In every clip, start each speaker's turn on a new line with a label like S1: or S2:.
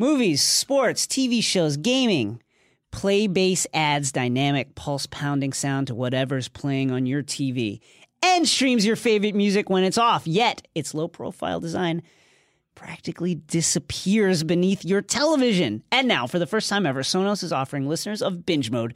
S1: Movies, sports, TV shows, gaming. Playbase adds dynamic pulse pounding sound to whatever's playing on your TV and streams your favorite music when it's off. Yet, its low profile design practically disappears beneath your television. And now, for the first time ever, Sonos is offering listeners of Binge Mode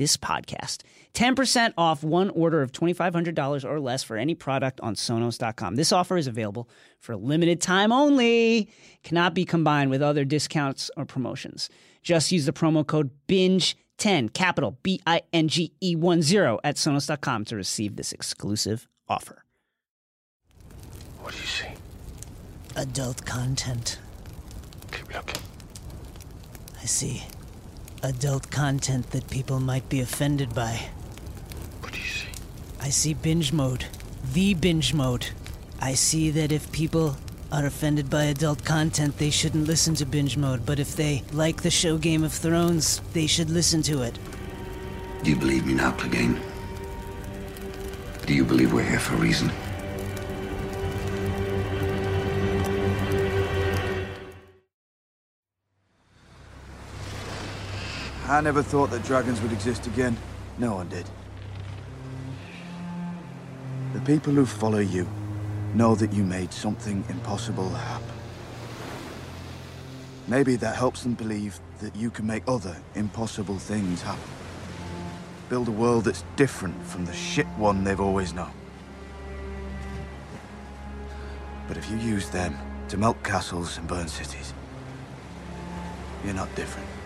S1: this podcast 10% off one order of $2,500 or less for any product on Sonos.com. This offer is available for a limited time only, cannot be combined with other discounts or promotions. Just use the promo code BINGE10, capital B I N G E 1 0 at Sonos.com to receive this exclusive offer.
S2: What do you see?
S1: Adult content.
S2: Keep looking.
S1: I see. Adult content that people might be offended by.
S2: What do you see?
S1: I see binge mode. The binge mode. I see that if people are offended by adult content, they shouldn't listen to binge mode, but if they like the show Game of Thrones, they should listen to it.
S3: Do you believe me now, Clegane? Do you believe we're here for a reason?
S4: I never thought that dragons would exist again. No one did. The people who follow you know that you made something impossible happen. Maybe that helps them believe that you can make other impossible things happen. Build a world that's different from the shit one they've always known. But if you use them to melt castles and burn cities, you're not different.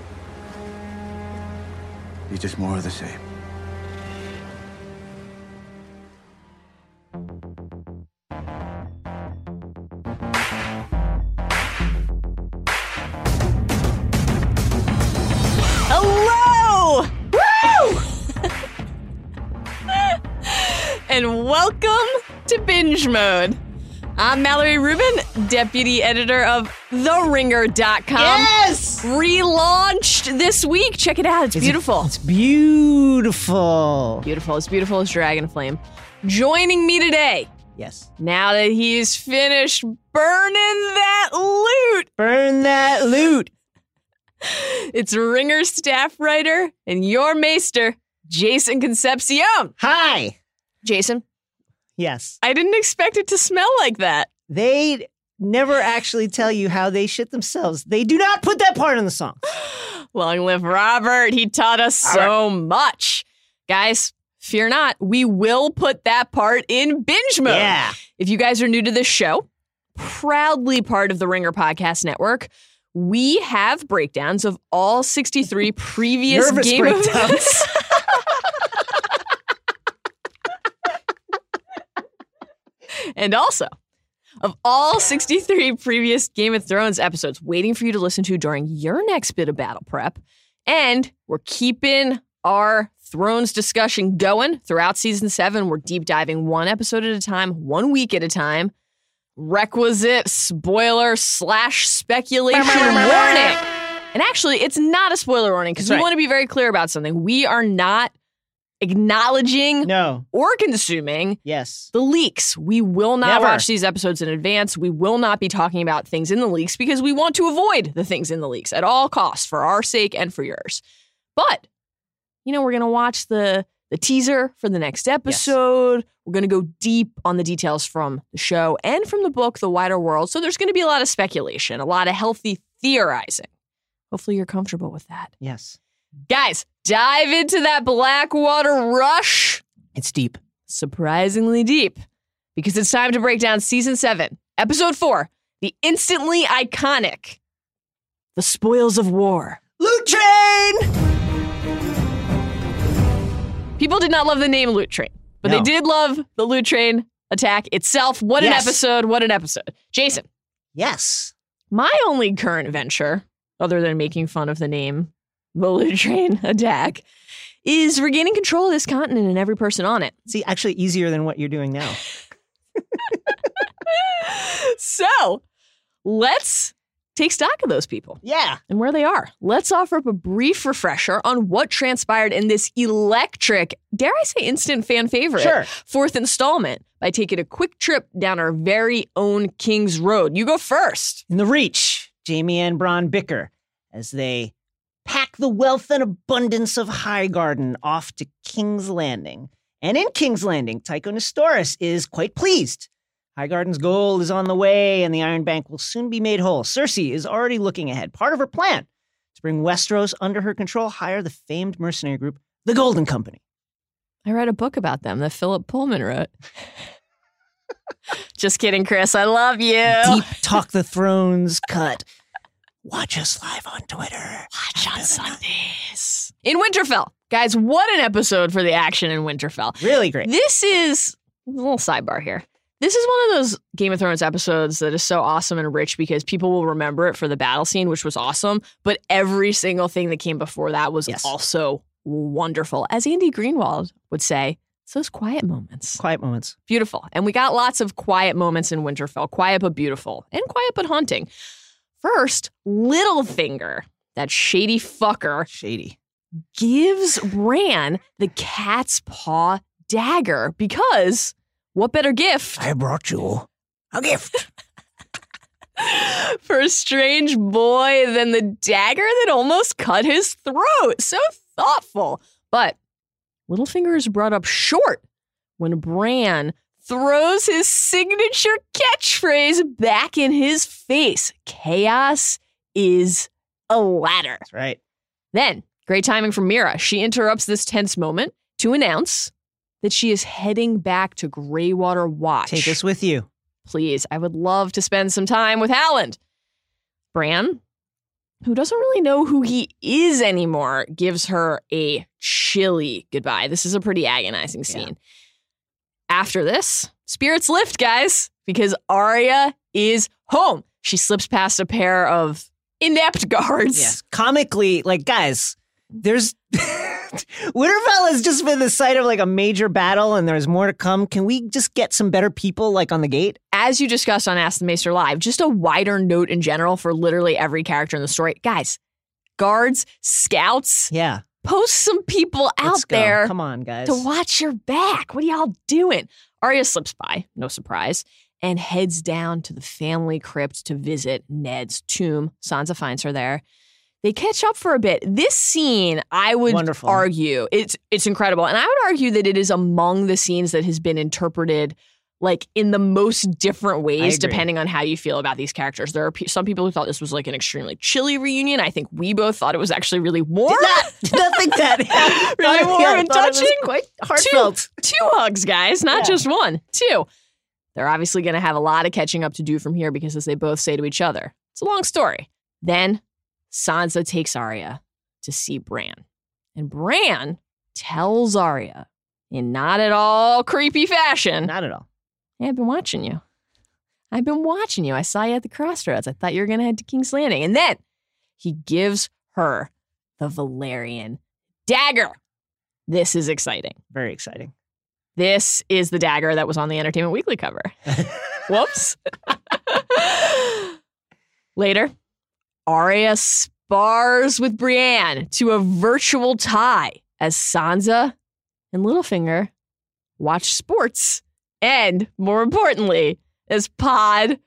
S4: You're just more of the same.
S5: Hello! Woo! and welcome to Binge Mode. I'm Mallory Rubin, deputy editor of TheRinger.com.
S1: Yes!
S5: Relaunched this week. Check it out. It's beautiful.
S1: It's beautiful.
S5: beautiful. It's beautiful as Dragon Flame. Joining me today,
S1: Yes.
S5: now that he's finished burning that loot,
S1: Burn that loot.
S5: it's Ringer staff writer and your maester, Jason Concepcion.
S1: Hi.
S5: Jason,
S1: Yes.
S5: I didn't expect it to smell like that.
S1: They never actually tell you how they shit themselves. They do not put that part in the song.
S5: Long live Robert. He taught us so much. Guys, fear not. We will put that part in binge mode.
S1: Yeah.
S5: If you guys are new to this show, proudly part of the Ringer Podcast Network, we have breakdowns of all 63 previous
S1: Nervous
S5: Game of-
S1: breakdowns.
S5: and also of all 63 previous Game of Thrones episodes waiting for you to listen to during your next bit of battle prep. And we're keeping our Thrones discussion going throughout season seven. We're deep diving one episode at a time, one week at a time. Requisite spoiler slash speculation warning. And actually, it's not a spoiler warning because we
S1: right.
S5: want to be very clear about something. We are not acknowledging
S1: No.
S5: or consuming
S1: Yes.
S5: the leaks. We will not
S1: Never.
S5: watch these episodes in advance. We will not be talking about things in the leaks because we want to avoid the things in the leaks at all costs for our sake and for yours. But, you know, we're going to watch the the teaser for the next episode. We're going to go deep on the details from the show and from the book The Wider World. So there's going to be a lot of speculation, a lot of healthy theorizing. Hopefully you're comfortable with that.
S1: Yes.
S5: Guys, dive into that Blackwater rush
S1: It's deep.
S5: surprisingly deep because it's time to break down season seven, episode four, the instantly iconic The Spoils of War.
S1: Loot train.
S5: People did not love the name Loot Train, but
S1: No.
S5: they did love the Loot Train attack itself. What an episode! What an episode. Jason,
S1: Yes.
S5: my only current venture, other than making fun of the name Loot Train attack, is regaining control of this continent and every person on it.
S1: See, actually easier than what you're doing now.
S5: so let's take stock of those people.
S1: Yeah.
S5: and where they are. Let's offer up a brief refresher on what transpired in this electric, dare I say, instant fan favorite
S1: Sure.
S5: fourth installment by taking a quick trip down our very own King's Road. You go first.
S1: In the Reach, Jaime and Bronn bicker as they pack the wealth and abundance of Highgarden off to King's Landing. And in King's Landing, Tycho Nestoris is quite pleased. Highgarden's gold is on the way, and the Iron Bank will soon be made whole. Cersei is already looking ahead. Part of her plan to bring Westeros under her control, hire the famed mercenary group, the Golden Company.
S5: I read a book about them that Philip Pullman wrote. Just kidding, Chris. I love you.
S1: Deep Talk the Thrones cut. Watch us live on Twitter.
S5: Watch on Sundays. In Winterfell. Guys, what an episode for the action in Winterfell.
S1: Really great.
S5: This is a little sidebar here. This is one of those Game of Thrones episodes that is so awesome and rich because people will remember it for the battle scene, which was awesome. But every single thing that came before that was
S1: Yes.
S5: also wonderful. As Andy Greenwald would say, it's those quiet moments.
S1: Quiet moments.
S5: Beautiful. And we got lots of quiet moments in Winterfell. Quiet but beautiful. And quiet but haunting. First, Littlefinger, that shady fucker,
S1: Shady.
S5: gives Bran the cat's paw dagger because what better gift
S1: I brought you a gift.
S5: for a strange boy than the dagger that almost cut his throat? So thoughtful. But Littlefinger is brought up short when Bran throws his signature catchphrase back in his face Chaos is a ladder.
S1: That's right.
S5: Then, great timing from Meera. She interrupts this tense moment to announce that she is heading back to Greywater Watch.
S1: Take us with you.
S5: Please, I would love to spend some time with Howland. Bran, who doesn't really know who he is anymore, gives her a chilly goodbye. This is a pretty agonizing scene. After this, spirits lift, guys, because Arya is home. She slips past a pair of inept guards.
S1: Yes. Comically, like, guys, there's. Winterfell has just been the site of like a major battle and there's more to come. Can we just get some better people like on the gate?
S5: as you discussed on Ask the Maester Live, just a wider note in general for literally every character in the story. Guys, guards, scouts,
S1: Yeah.
S5: Post some people out
S1: go.
S5: there
S1: Come on, guys.
S5: to watch your back. What are y'all doing? Arya slips by, no surprise, and heads down to the family crypt to visit Ned's tomb. Sansa finds her there. They catch up for a bit. This scene, I would
S1: Wonderful.
S5: argue, it's it's incredible. And I would argue that it is among the scenes that has been interpreted like in the most different ways depending on how you feel about these characters. There are pe- some people who thought this was like an extremely chilly reunion. I think we both thought it was actually really warm.
S1: Not, did not think that.
S5: Really
S1: Yeah,
S5: warm
S1: I
S5: and touching?
S1: Quite heartfelt.
S5: two hugs, guys, not
S1: Yeah.
S5: just one. Two. They're obviously going to have a lot of catching up to do from here because, as they both say to each other, it's a long story. Then Sansa takes Arya to see Bran. And Bran tells Arya, in not at all creepy fashion,
S1: Not at all.
S5: Hey, I've been watching you. I've been watching you. I saw you at the crossroads. I thought you were going to head to King's Landing. And then he gives her the Valyrian dagger. This is exciting.
S1: Very exciting.
S5: This is the dagger that was on the Entertainment Weekly cover. Whoops. Later, Arya spars with Brienne to a virtual tie as Sansa and Littlefinger watch sports. And more importantly, as Pod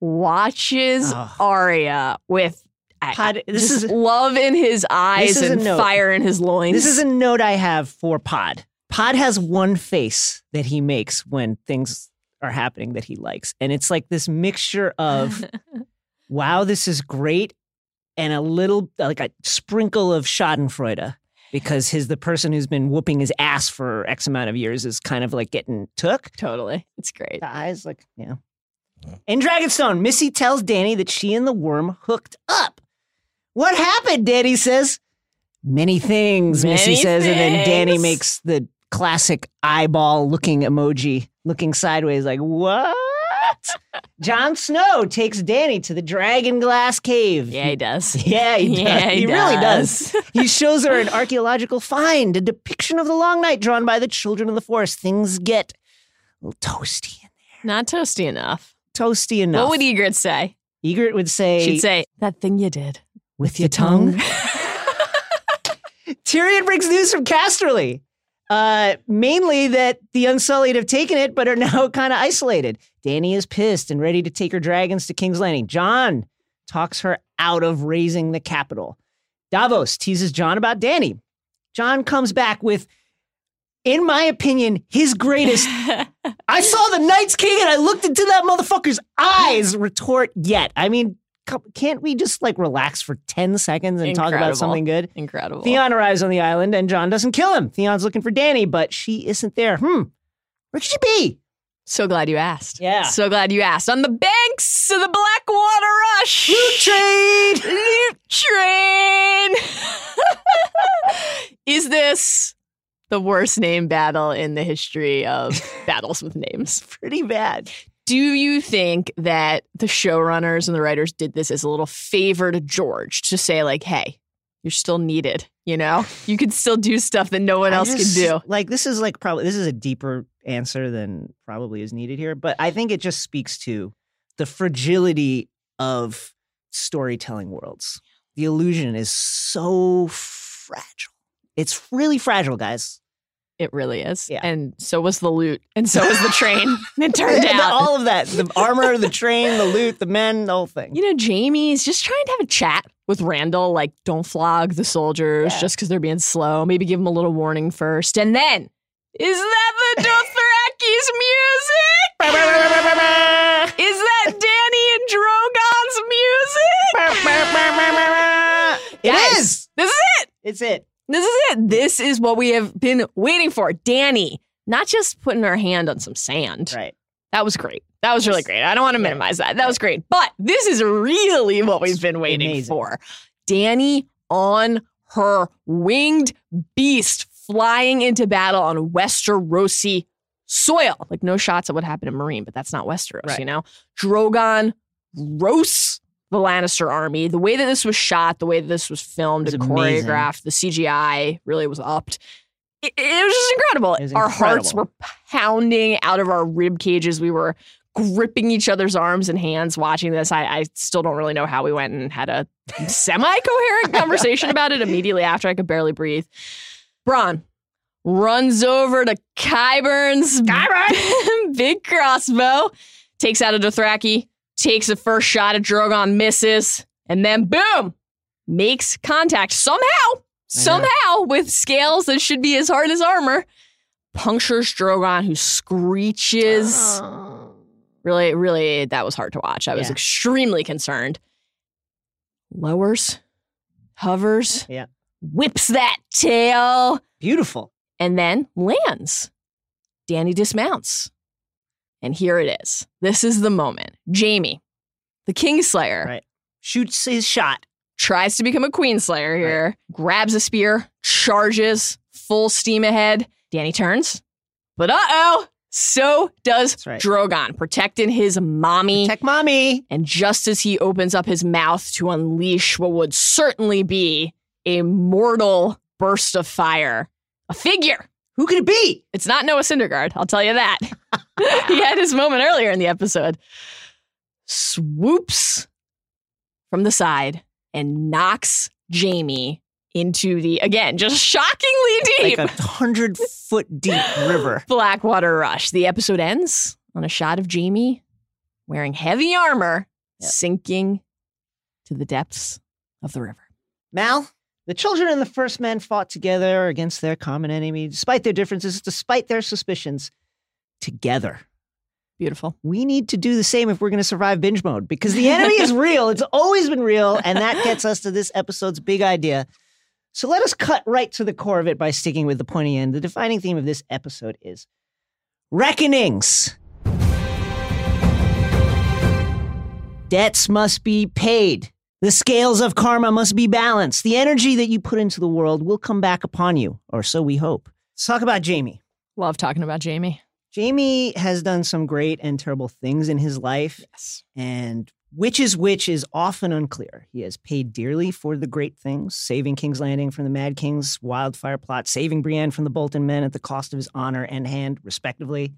S5: watches
S1: Oh.
S5: Arya with
S1: Pod- this is-
S5: love in his eyes and fire in his loins.
S1: This is a note I have for Pod. Pod has one face that he makes when things are happening that he likes. And it's like this mixture of, wow, this is great, and a little, like a sprinkle of Schadenfreude because his the person who's been whooping his ass for X amount of years is kind of like getting took.
S5: totally. It's great.
S1: The eyes, like, yeah. In Dragonstone, Missy tells Dany that she and the worm hooked up. What happened? Dany says. Many things,
S5: Missandei
S1: says, and then
S5: Dany
S1: makes the classic eyeball looking emoji, looking sideways, like, what? Jon Snow takes Dany to the Dragon Glass Cave.
S5: Yeah, he does.
S1: Yeah, he does.
S5: Yeah, he
S1: really does.
S5: does.
S1: he shows her an archaeological find, a depiction of the Long Night drawn by the children of the forest. Things get a little toasty, in there.
S5: Not toasty enough.
S1: toasty enough.
S5: What would Ygritte say?
S1: Ygritte would say,
S5: She'd say, that thing you did.
S1: with your tongue. Tyrion brings news from Casterly. Uh, mainly that the Unsullied have taken it, but are now kind of isolated. Dany is pissed and ready to take her dragons to King's Landing. Jon talks her out of raising the capital. Davos teases Jon about Dany. Jon comes back with, in my opinion, his greatest. I saw the Night's King and I looked into that motherfucker's eyes. Retort yet. I mean, can't we just like relax for 10 seconds and talk about something good?
S5: Incredible.
S1: Theon arrives on the island and Jon doesn't kill him. Theon's looking for Dany, but she isn't there. Hmm. Where could she be?
S5: So glad you asked.
S1: Yeah.
S5: So glad you asked. On the banks of the Blackwater Rush.
S1: Loot trade!
S5: Loot train. Is this the worst name battle in the history of battles with names?
S1: Pretty bad.
S5: Do you think that the showrunners and the writers did this as a little favor to George to say, like, hey, you're still needed, you know? You can still do stuff that no one
S1: I
S5: else
S1: just-
S5: can do.
S1: Like this is like probably this is a deeper answer than probably is needed here, but I think it just speaks to the fragility of storytelling worlds. The illusion is so fragile. It's really fragile, guys.
S5: It really is.
S1: Yeah.
S5: And so was the loot, and so was the train. And it turned out.
S1: all of that, the armor, the train, the loot, the men, the whole thing.
S5: You know, Jaime's just trying to have a chat with Randall, like, don't flog the soldiers
S1: Yeah.
S5: just because they're being slow. Maybe give them a little warning first. And then, is that the Dothraki's music? is that Dany and Drogon's music?
S1: It
S5: Guys,
S1: is.
S5: This is it.
S1: It's it.
S5: This is it. This is what we have been waiting for. Dany, not just putting her hand on some sand.
S1: Right.
S5: That was great. That was really great. I don't want to minimize that. That was great. But this is really what we've been waiting
S1: amazing.
S5: for. Dany on her winged beast flying into battle on Westerosi soil. Like no shots at what happened in Meereen, but that's not Westeros,
S1: Right.
S5: you know? Drogon roasts the Lannister army. The way that this was shot, the way that this was filmed
S1: was amazing.
S5: choreographed, the CGI really was upped. It, it was just incredible.
S1: Was
S5: our hearts were pounding out of our rib cages. We were gripping each other's arms and hands watching this. I, I still don't really know how we went and had a semi-coherent conversation about it immediately after I could barely breathe. Bronn runs over to Qyburn's Qyburn! big crossbow, takes out a Dothraki, takes a first shot at Drogon, misses, and then boom, makes contact somehow, somehow with scales that should be as hard as armor. Punctures Drogon, who screeches. Oh. Really, really, that was hard to watch. I was
S1: Yeah.
S5: extremely concerned. Lowers, hovers,
S1: Yeah.
S5: whips that tail,
S1: Beautiful.
S5: and then lands. Dany dismounts. And here it is. This is the moment. Jaime, the Kingslayer,
S1: Right. Shoots his shot.
S5: tries to become a Queenslayer here, grabs a spear, charges, full steam ahead. Dany turns, but uh oh, so does
S1: right.
S5: Drogon, protecting his mommy.
S1: Tech mommy.
S5: And just as he opens up his mouth to unleash what would certainly be a mortal burst of fire, a figure.
S1: Who could it be?
S5: It's not Noah Syndergaard, I'll tell you that. He had his moment earlier in the episode. Swoops from the side and knocks Jaime into the, again, just shockingly deep
S1: Like a hundred foot deep river.
S5: Blackwater Rush. The episode ends on a shot of Jaime wearing heavy armor,
S1: Yep.
S5: sinking to the depths of the river.
S1: Mal, the children and the first men fought together against their common enemy, despite their differences, despite their suspicions, together.
S5: Beautiful.
S1: We need to do the same if we're going to survive binge mode because the enemy is real. It's always been real. And that gets us to this episode's big idea. So let us cut right to the core of it by sticking with the pointy end. The defining theme of this episode is reckonings. Debts must be paid. The scales of karma must be balanced. The energy that you put into the world will come back upon you, or so we hope. Let's talk about Jaime.
S5: Love talking about Jaime.
S1: Jaime has done some great and terrible things in his life,
S5: Yes.
S1: and which is which is often unclear. He has paid dearly for the great things, saving King's Landing from the Mad King's wildfire plot, saving Brienne from the Bolton men at the cost of his honor and hand, respectively.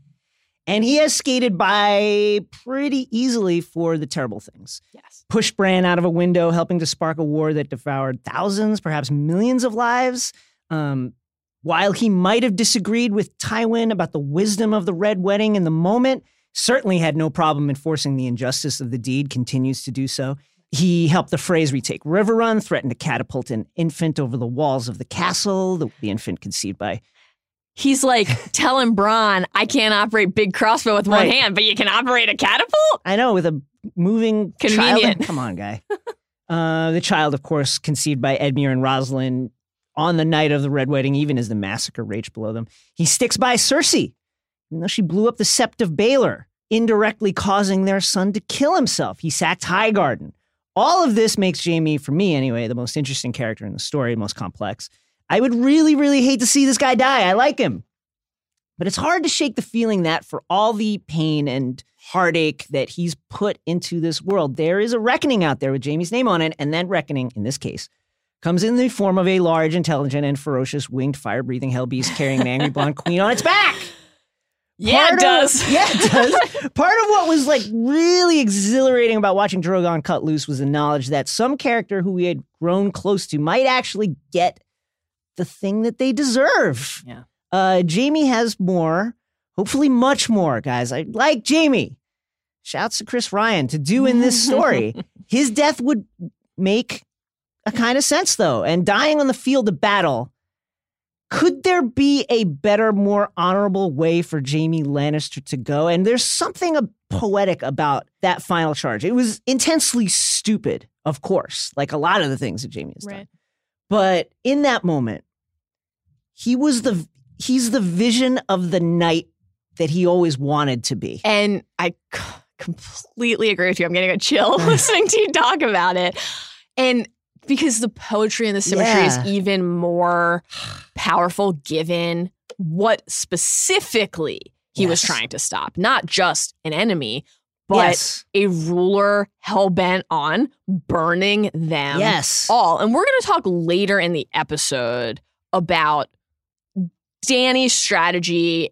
S1: And he has skated by pretty easily for the terrible things.
S5: Yes.
S1: Pushed Bran out of a window, helping to spark a war that devoured thousands, perhaps millions of lives. Um, while he might have disagreed with Tywin about the wisdom of the Red Wedding in the moment, certainly had no problem enforcing the injustice of the deed, continues to do so. He helped the Freys retake Riverrun, threatened to catapult an infant over the walls of the castle, the, the infant conceived by.
S5: He's like telling Bronn, I can't operate big crossbow with one
S1: Right.
S5: hand, but you can operate a catapult?
S1: I know, with a moving
S5: Convenient.
S1: child. Come on, guy. uh, the child, of course, conceived by Edmure and Rosalind on the night of the Red Wedding, even as the massacre raged below them. He sticks by Cersei, even though she blew up the Sept of Baelor, indirectly causing their son to kill himself. He sacked Highgarden. All of this makes Jaime, for me anyway, the most interesting character in the story, most complex. I would really, really hate to see this guy die. I like him. But it's hard to shake the feeling that for all the pain and heartache that he's put into this world, there is a reckoning out there with Jaime's name on it. And that reckoning, in this case, comes in the form of a large, intelligent, and ferocious winged fire breathing hell beast carrying an angry blonde queen on its back.
S5: Yeah,
S1: Part
S5: it
S1: of-
S5: does.
S1: yeah, it does. Part of what was like really exhilarating about watching Drogon cut loose was the knowledge that some character who we had grown close to might actually get the thing that they deserve.
S5: Yeah.
S1: Uh, Jaime has more, hopefully much more, guys. I like Jaime. Shouts to Chris Ryan to do in this story. His death would make a kind of sense though, and dying on the field of battle. Could there be a better, more honorable way for Jaime Lannister to go? And there's something poetic about that final charge. It was intensely stupid, of course, like a lot of the things that Jaime has done. But in that moment, he was the he's the vision of the knight that he always wanted to be.
S5: And I completely agree with you. I'm getting a chill listening to you talk about it. And because the poetry and the symmetry
S1: Yeah.
S5: is even more powerful given what specifically he was trying to stop. Not just an enemy, but
S1: yes.
S5: a ruler hell bent on burning them
S1: yes.
S5: all. And we're going to talk later in the episode about Dany's strategy,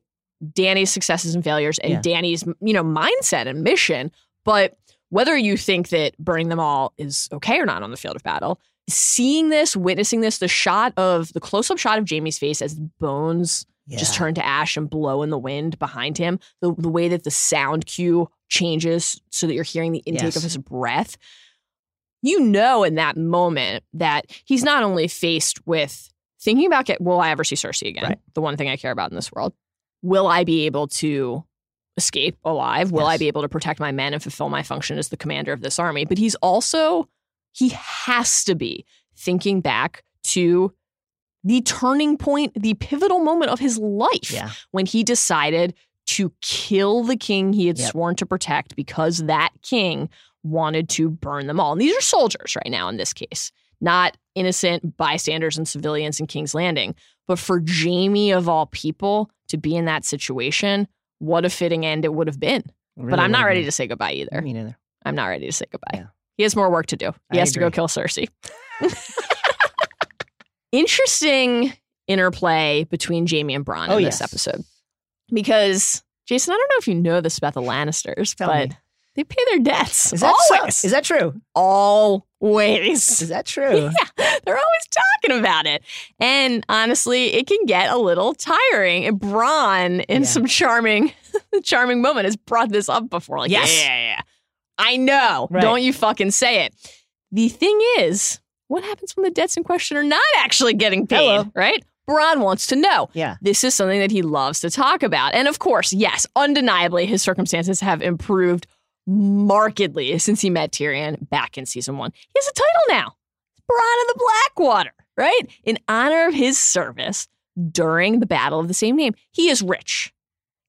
S5: Dany's successes and failures, and
S1: Yeah.
S5: Dany's you know mindset and mission. But whether you think that burning them all is okay or not on the field of battle, seeing this, witnessing this, the shot of the close-up shot of Jaime's face as bones just turn to ash and blow in the wind behind him, the the way that the sound cue changes so that you're hearing the intake
S1: Yes.
S5: of his breath. You know in that moment that he's not only faced with thinking about get, will I ever see Cersei again?
S1: Right.
S5: The one thing I care about in this world. Will I be able to escape alive? Will I be able to protect my men and fulfill my function as the commander of this army? But he's also he has to be thinking back to the turning point, the pivotal moment of his life
S1: Yeah.
S5: when he decided to kill the king he had
S1: Yep.
S5: sworn to protect because that king wanted to burn them all. And these are soldiers right now in this case, not innocent bystanders and civilians in King's Landing. But for Jaime, of all people, to be in that situation, what a fitting end it would have been. but I'm not ready to say goodbye either.
S1: Me neither.
S5: I'm not ready to say goodbye.
S1: Yeah.
S5: He has more work to do. He
S1: I
S5: has to go kill Cersei. Interesting interplay between Jaime and Bronn
S1: Oh,
S5: in
S1: yes.
S5: this episode. Because, Jason, I don't know if you know this about the Lannisters,
S1: Tell
S5: but
S1: me.
S5: They pay their debts.
S1: Is that so?
S5: always.
S1: Is that true?
S5: always.
S1: Is that true?
S5: Yeah, they're always talking about it. And honestly, it can get a little tiring. And Bronn, in
S1: Yeah.
S5: some charming, charming moment, has brought this up before. Like,
S1: Yes.
S5: yeah, yeah, yeah. I know.
S1: Right.
S5: Don't you fucking say it. The thing is, what happens when the debts in question are not actually getting paid,
S1: Hello.
S5: right? Bronn wants to know.
S1: Yeah.
S5: This is something that he loves to talk about. And of course, yes, undeniably, his circumstances have improved markedly since he met Tyrion back in season one. He has a title now Bronn of the Blackwater, right? In honor of his service during the battle of the same name. He is rich.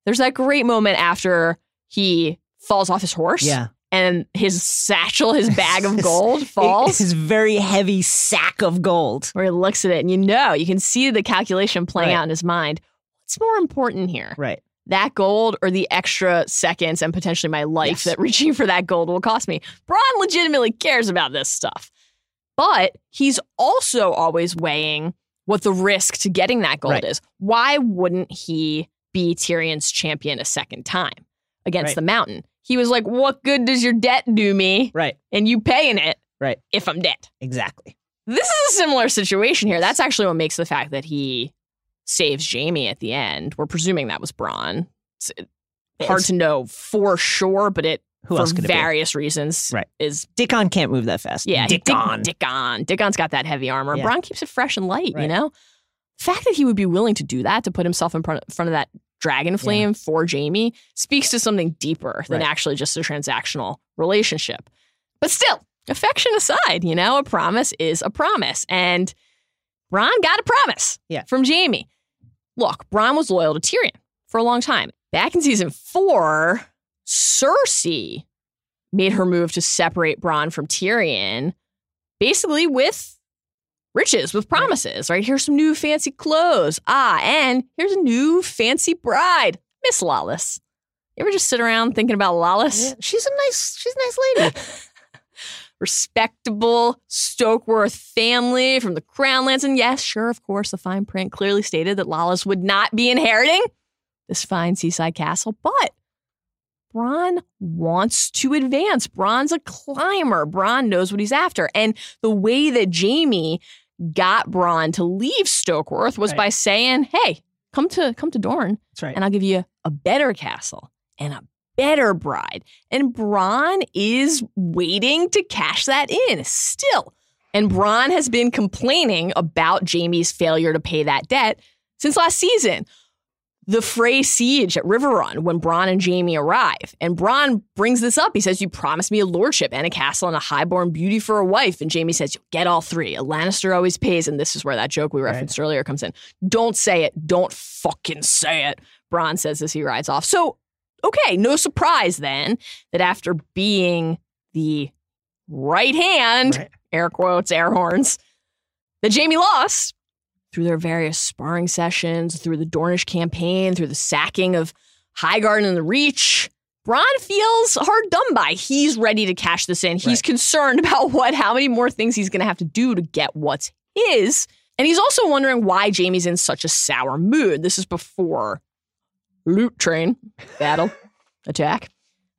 S5: There's that great moment after he falls off his horse
S1: Yeah.
S5: and his satchel, his bag of gold falls.
S1: His very heavy sack of gold.
S5: where he looks at it and you know, you can see the calculation playing
S1: Right.
S5: out in his mind. What's more important here?
S1: Right.
S5: That gold or the extra seconds and potentially my life
S1: Yes.
S5: that reaching for that gold will cost me? Bronn legitimately cares about this stuff. But he's also always weighing what the risk to getting that gold
S1: Right.
S5: is. Why wouldn't he be Tyrion's champion a second time against
S1: Right.
S5: the mountain? He was like, What good does your debt do me?
S1: Right.
S5: And you paying it
S1: Right.
S5: if I'm dead.
S1: Exactly.
S5: This is a similar situation here. That's actually what makes the fact that he saves Jaime at the end. We're presuming that was Braun. It's hard
S1: It's-
S5: to know for sure, but it
S1: Who
S5: for
S1: else could it
S5: various reasons.
S1: Right.
S5: Is
S1: Dickon can't move that fast.
S5: yeah,
S1: Dickon.
S5: Dick, Dickon. Dickon's got that heavy armor.
S1: Yeah.
S5: Bronn keeps it fresh and light. You know, the fact that he would be willing to do that to put himself in front, front of that dragon flame for Jaime speaks to something deeper than
S1: Right.
S5: actually just a transactional relationship. But still, affection aside, you know, a promise is a promise, and Bronn got a promise
S1: Yeah.
S5: from Jaime. Look, Bronn was loyal to Tyrion for a long time. Back in season four, Cersei made her move to separate Bronn from Tyrion, basically with riches, with promises, right? Here's some new fancy clothes. Ah, and here's a new fancy bride, Miss Lollys. You ever just sit around thinking about Lollys?
S1: Yeah, she's a nice. She's a nice lady.
S5: Respectable Stokeworth family from the Crownlands. And yes, sure, of course, the fine print clearly stated that Lollys would not be inheriting this fine seaside castle, but Bronn wants to advance. Bronn's a climber. Bronn knows what he's after. And the way that Jaime got Bronn to leave Stokeworth was
S1: Right.
S5: by saying, "Hey, come to come to Dorne,
S1: That's right.
S5: and I'll give you a better castle and a better bride." And Bronn is waiting to cash that in still. And Bronn has been complaining about Jaime's failure to pay that debt since last season the Frey siege at Riverrun when Bronn and Jaime arrive. And Bronn brings this up. He says, You promised me a lordship and a castle and a highborn beauty for a wife. And Jaime says, You'll get all three. A Lannister always pays. And this is where that joke we referenced earlier comes in. Don't say it. Don't fucking say it. Bronn says as he rides off. So, okay, no surprise then that after being the right hand,
S1: Right.
S5: air quotes, air horns, that Jaime lost through their various sparring sessions, through the Dornish campaign, through the sacking of Highgarden and the Reach. Bronn feels hard done by. He's ready to cash this in. He's
S1: Right.
S5: concerned about what, how many more things he's going to have to do to get what's his. And he's also wondering why Jaime's in such a sour mood. This is before loot train battle attack.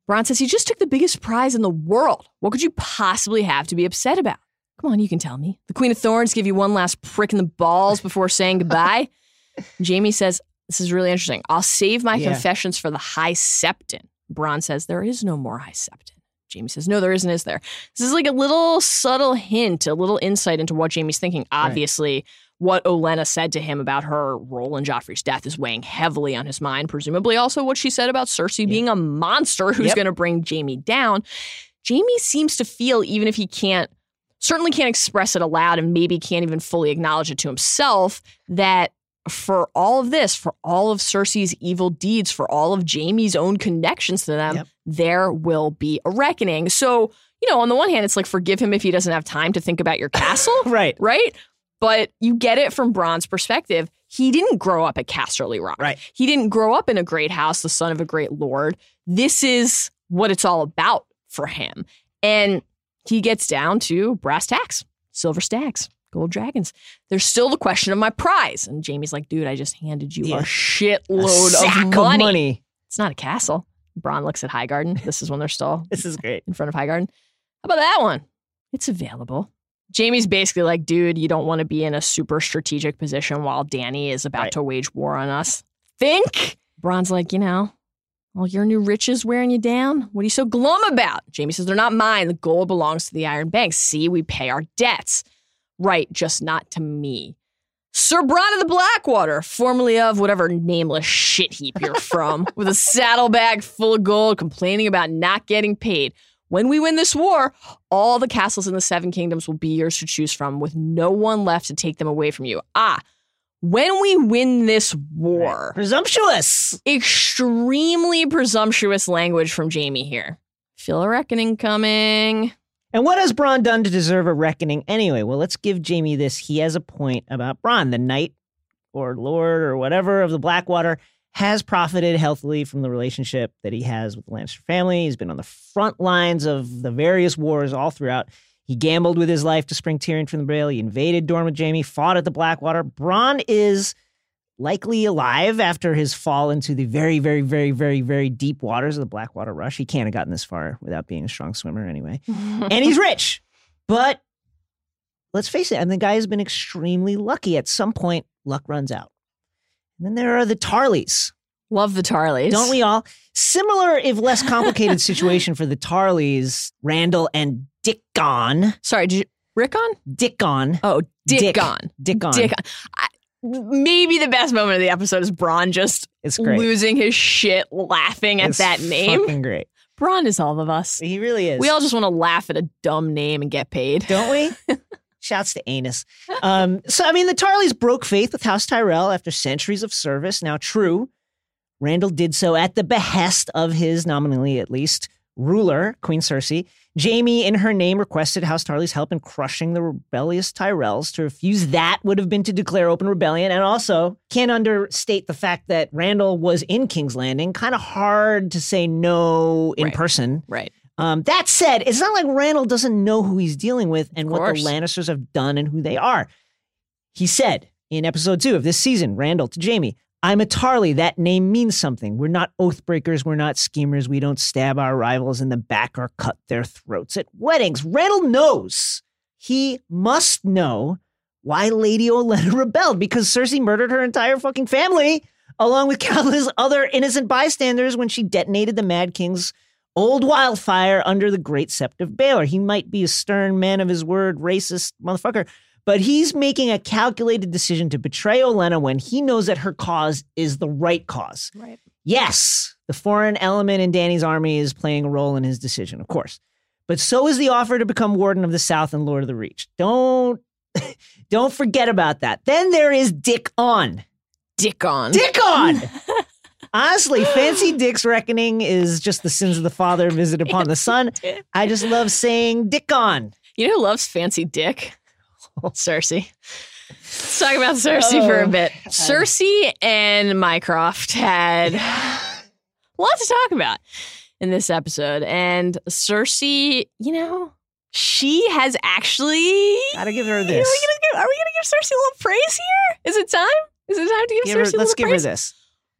S5: Bronn says he just took the biggest prize in the world. What could you possibly have to be upset about? Come on, you can tell me. The Queen of Thorns give you one last prick in the balls before saying goodbye. Jaime says, This is really interesting. I'll save my
S1: Yeah.
S5: confessions for the High Septon. Bronn says, There is no more High Septon. Jaime says, No, there isn't, is there? This is like a little subtle hint, a little insight into what Jaime's thinking. Obviously, what Olenna said to him about her role in Joffrey's death is weighing heavily on his mind. Presumably, also what she said about Cersei being a monster who's
S1: Yep.
S5: going to bring Jaime down. Jaime seems to feel, even if he can't, certainly can't express it aloud and maybe can't even fully acknowledge it to himself, that for all of this, for all of Cersei's evil deeds, for all of Jaime's own connections to them,
S1: Yep.
S5: there will be a reckoning. So, you know, on the one hand, it's like forgive him if he doesn't have time to think about your castle
S1: right.
S5: right? But you get it from Bronn's perspective. He didn't grow up at Casterly Rock.
S1: Right.
S5: He didn't grow up in a great house, the son of a great lord. This is what it's all about for him. And he gets down to brass tacks, silver stags, gold dragons. There's still the question of my prize. And Jaime's like, dude, I just handed you
S1: Yeah.
S5: a
S1: A
S5: shitload
S1: sack
S5: of money.
S1: money.
S5: It's not a castle. Bronn looks at Highgarden. This is when they're still
S1: This is great.
S5: in front of Highgarden. How about that one? It's available. Jaime's basically like, dude, you don't want to be in a super strategic position while Dany is about
S1: Right.
S5: to wage war on us. Think? Bronn's like, you know, all your new riches wearing you down? What are you so glum about? Jaime says, they're not mine. The gold belongs to the Iron Bank. See, we pay our debts. Right, just not to me. Sir Bronn of the Blackwater, formerly of whatever nameless shit heap you're from, with a saddlebag full of gold, complaining about not getting paid. When we win this war, all the castles in the Seven Kingdoms will be yours to choose from, with no one left to take them away from you. Ah, when we win this war,
S1: Presumptuous.
S5: extremely presumptuous language from Jaime here. Feel a reckoning coming.
S1: And what has Bronn done to deserve a reckoning anyway? Well, let's give Jaime this. He has a point about Bronn, the knight or lord or whatever of the Blackwater, has profited healthily from the relationship that he has with the Lannister family. He's been on the front lines of the various wars all throughout. He gambled with his life to spring Tyrion from the Braille. He invaded Dorne with Jaime, fought at the Blackwater. Bronn is likely alive after his fall into the very, very, very, very, very deep waters of the Blackwater Rush. He can't have gotten this far without being a strong swimmer anyway. and he's rich. But let's face it, and the guy has been extremely lucky. At some point, luck runs out. And then there are the Tarlys.
S5: Love the Tarlys.
S1: Don't we all? Similar, if less complicated situation for the Tarlys, Randall and Dickon.
S5: Sorry, did you, Rickon?
S1: Dickon.
S5: Oh,
S1: Dick.
S5: Dickon.
S1: Dickon.
S5: I, maybe the best moment of the episode is Bronn just
S1: It's great.
S5: losing his shit laughing at
S1: It's
S5: that name.
S1: Fucking great.
S5: Bronn is all of us.
S1: He really is.
S5: We all just want to laugh at a dumb name and get paid.
S1: don't we? Shouts to Anus. Um, so, I mean, the Tarlys broke faith with House Tyrell after centuries of service. Now, true, Randall did so at the behest of his, nominally at least, ruler, Queen Cersei. Jaime, in her name, requested House Tarly's help in crushing the rebellious Tyrells. To refuse that would have been to declare open rebellion. And also, can't understate the fact that Randall was in King's Landing. Kind of hard to say no in
S5: Right.
S1: person.
S5: Right.
S1: Um, that said, it's not like Randall doesn't know who he's dealing with and what the. Lannisters have done and who they are. He said in episode two of this season, Randall to Jaime, I'm a Tarly. That name means something. We're not oath breakers. We're not schemers. We don't stab our rivals in the back or cut their throats at weddings. Randall knows. He must know why Lady Olenna rebelled because Cersei murdered her entire fucking family along with countless other innocent bystanders when she detonated the Mad King's old wildfire under the great sept of Baelor. He might be a stern man of his word, racist motherfucker, but he's making a calculated decision to betray Olenna when he knows that her cause is the right cause.
S5: Right.
S1: Yes, the foreign element in Dany's army is playing a role in his decision, of course. But so is the offer to become Warden of the South and Lord of the Reach. Don't don't forget about that. Then there is Dick on.
S5: Dick on.
S1: Dick on. Honestly, Fancy Dick's reckoning is just the sins of the father visited upon the son. I just love saying Dick on.
S5: You know who loves fancy dick? Cersei. Let's talk about Cersei for a
S1: Oh,
S5: bit. Cersei and Mycroft had a lot to talk about in this episode. And Cersei, you know, she has actually.
S1: Gotta give her this.
S5: Are we gonna give, are we gonna give Cersei a little praise here? Is it time? Is it time to give,
S1: Give her-
S5: Cersei a
S1: let's give her this.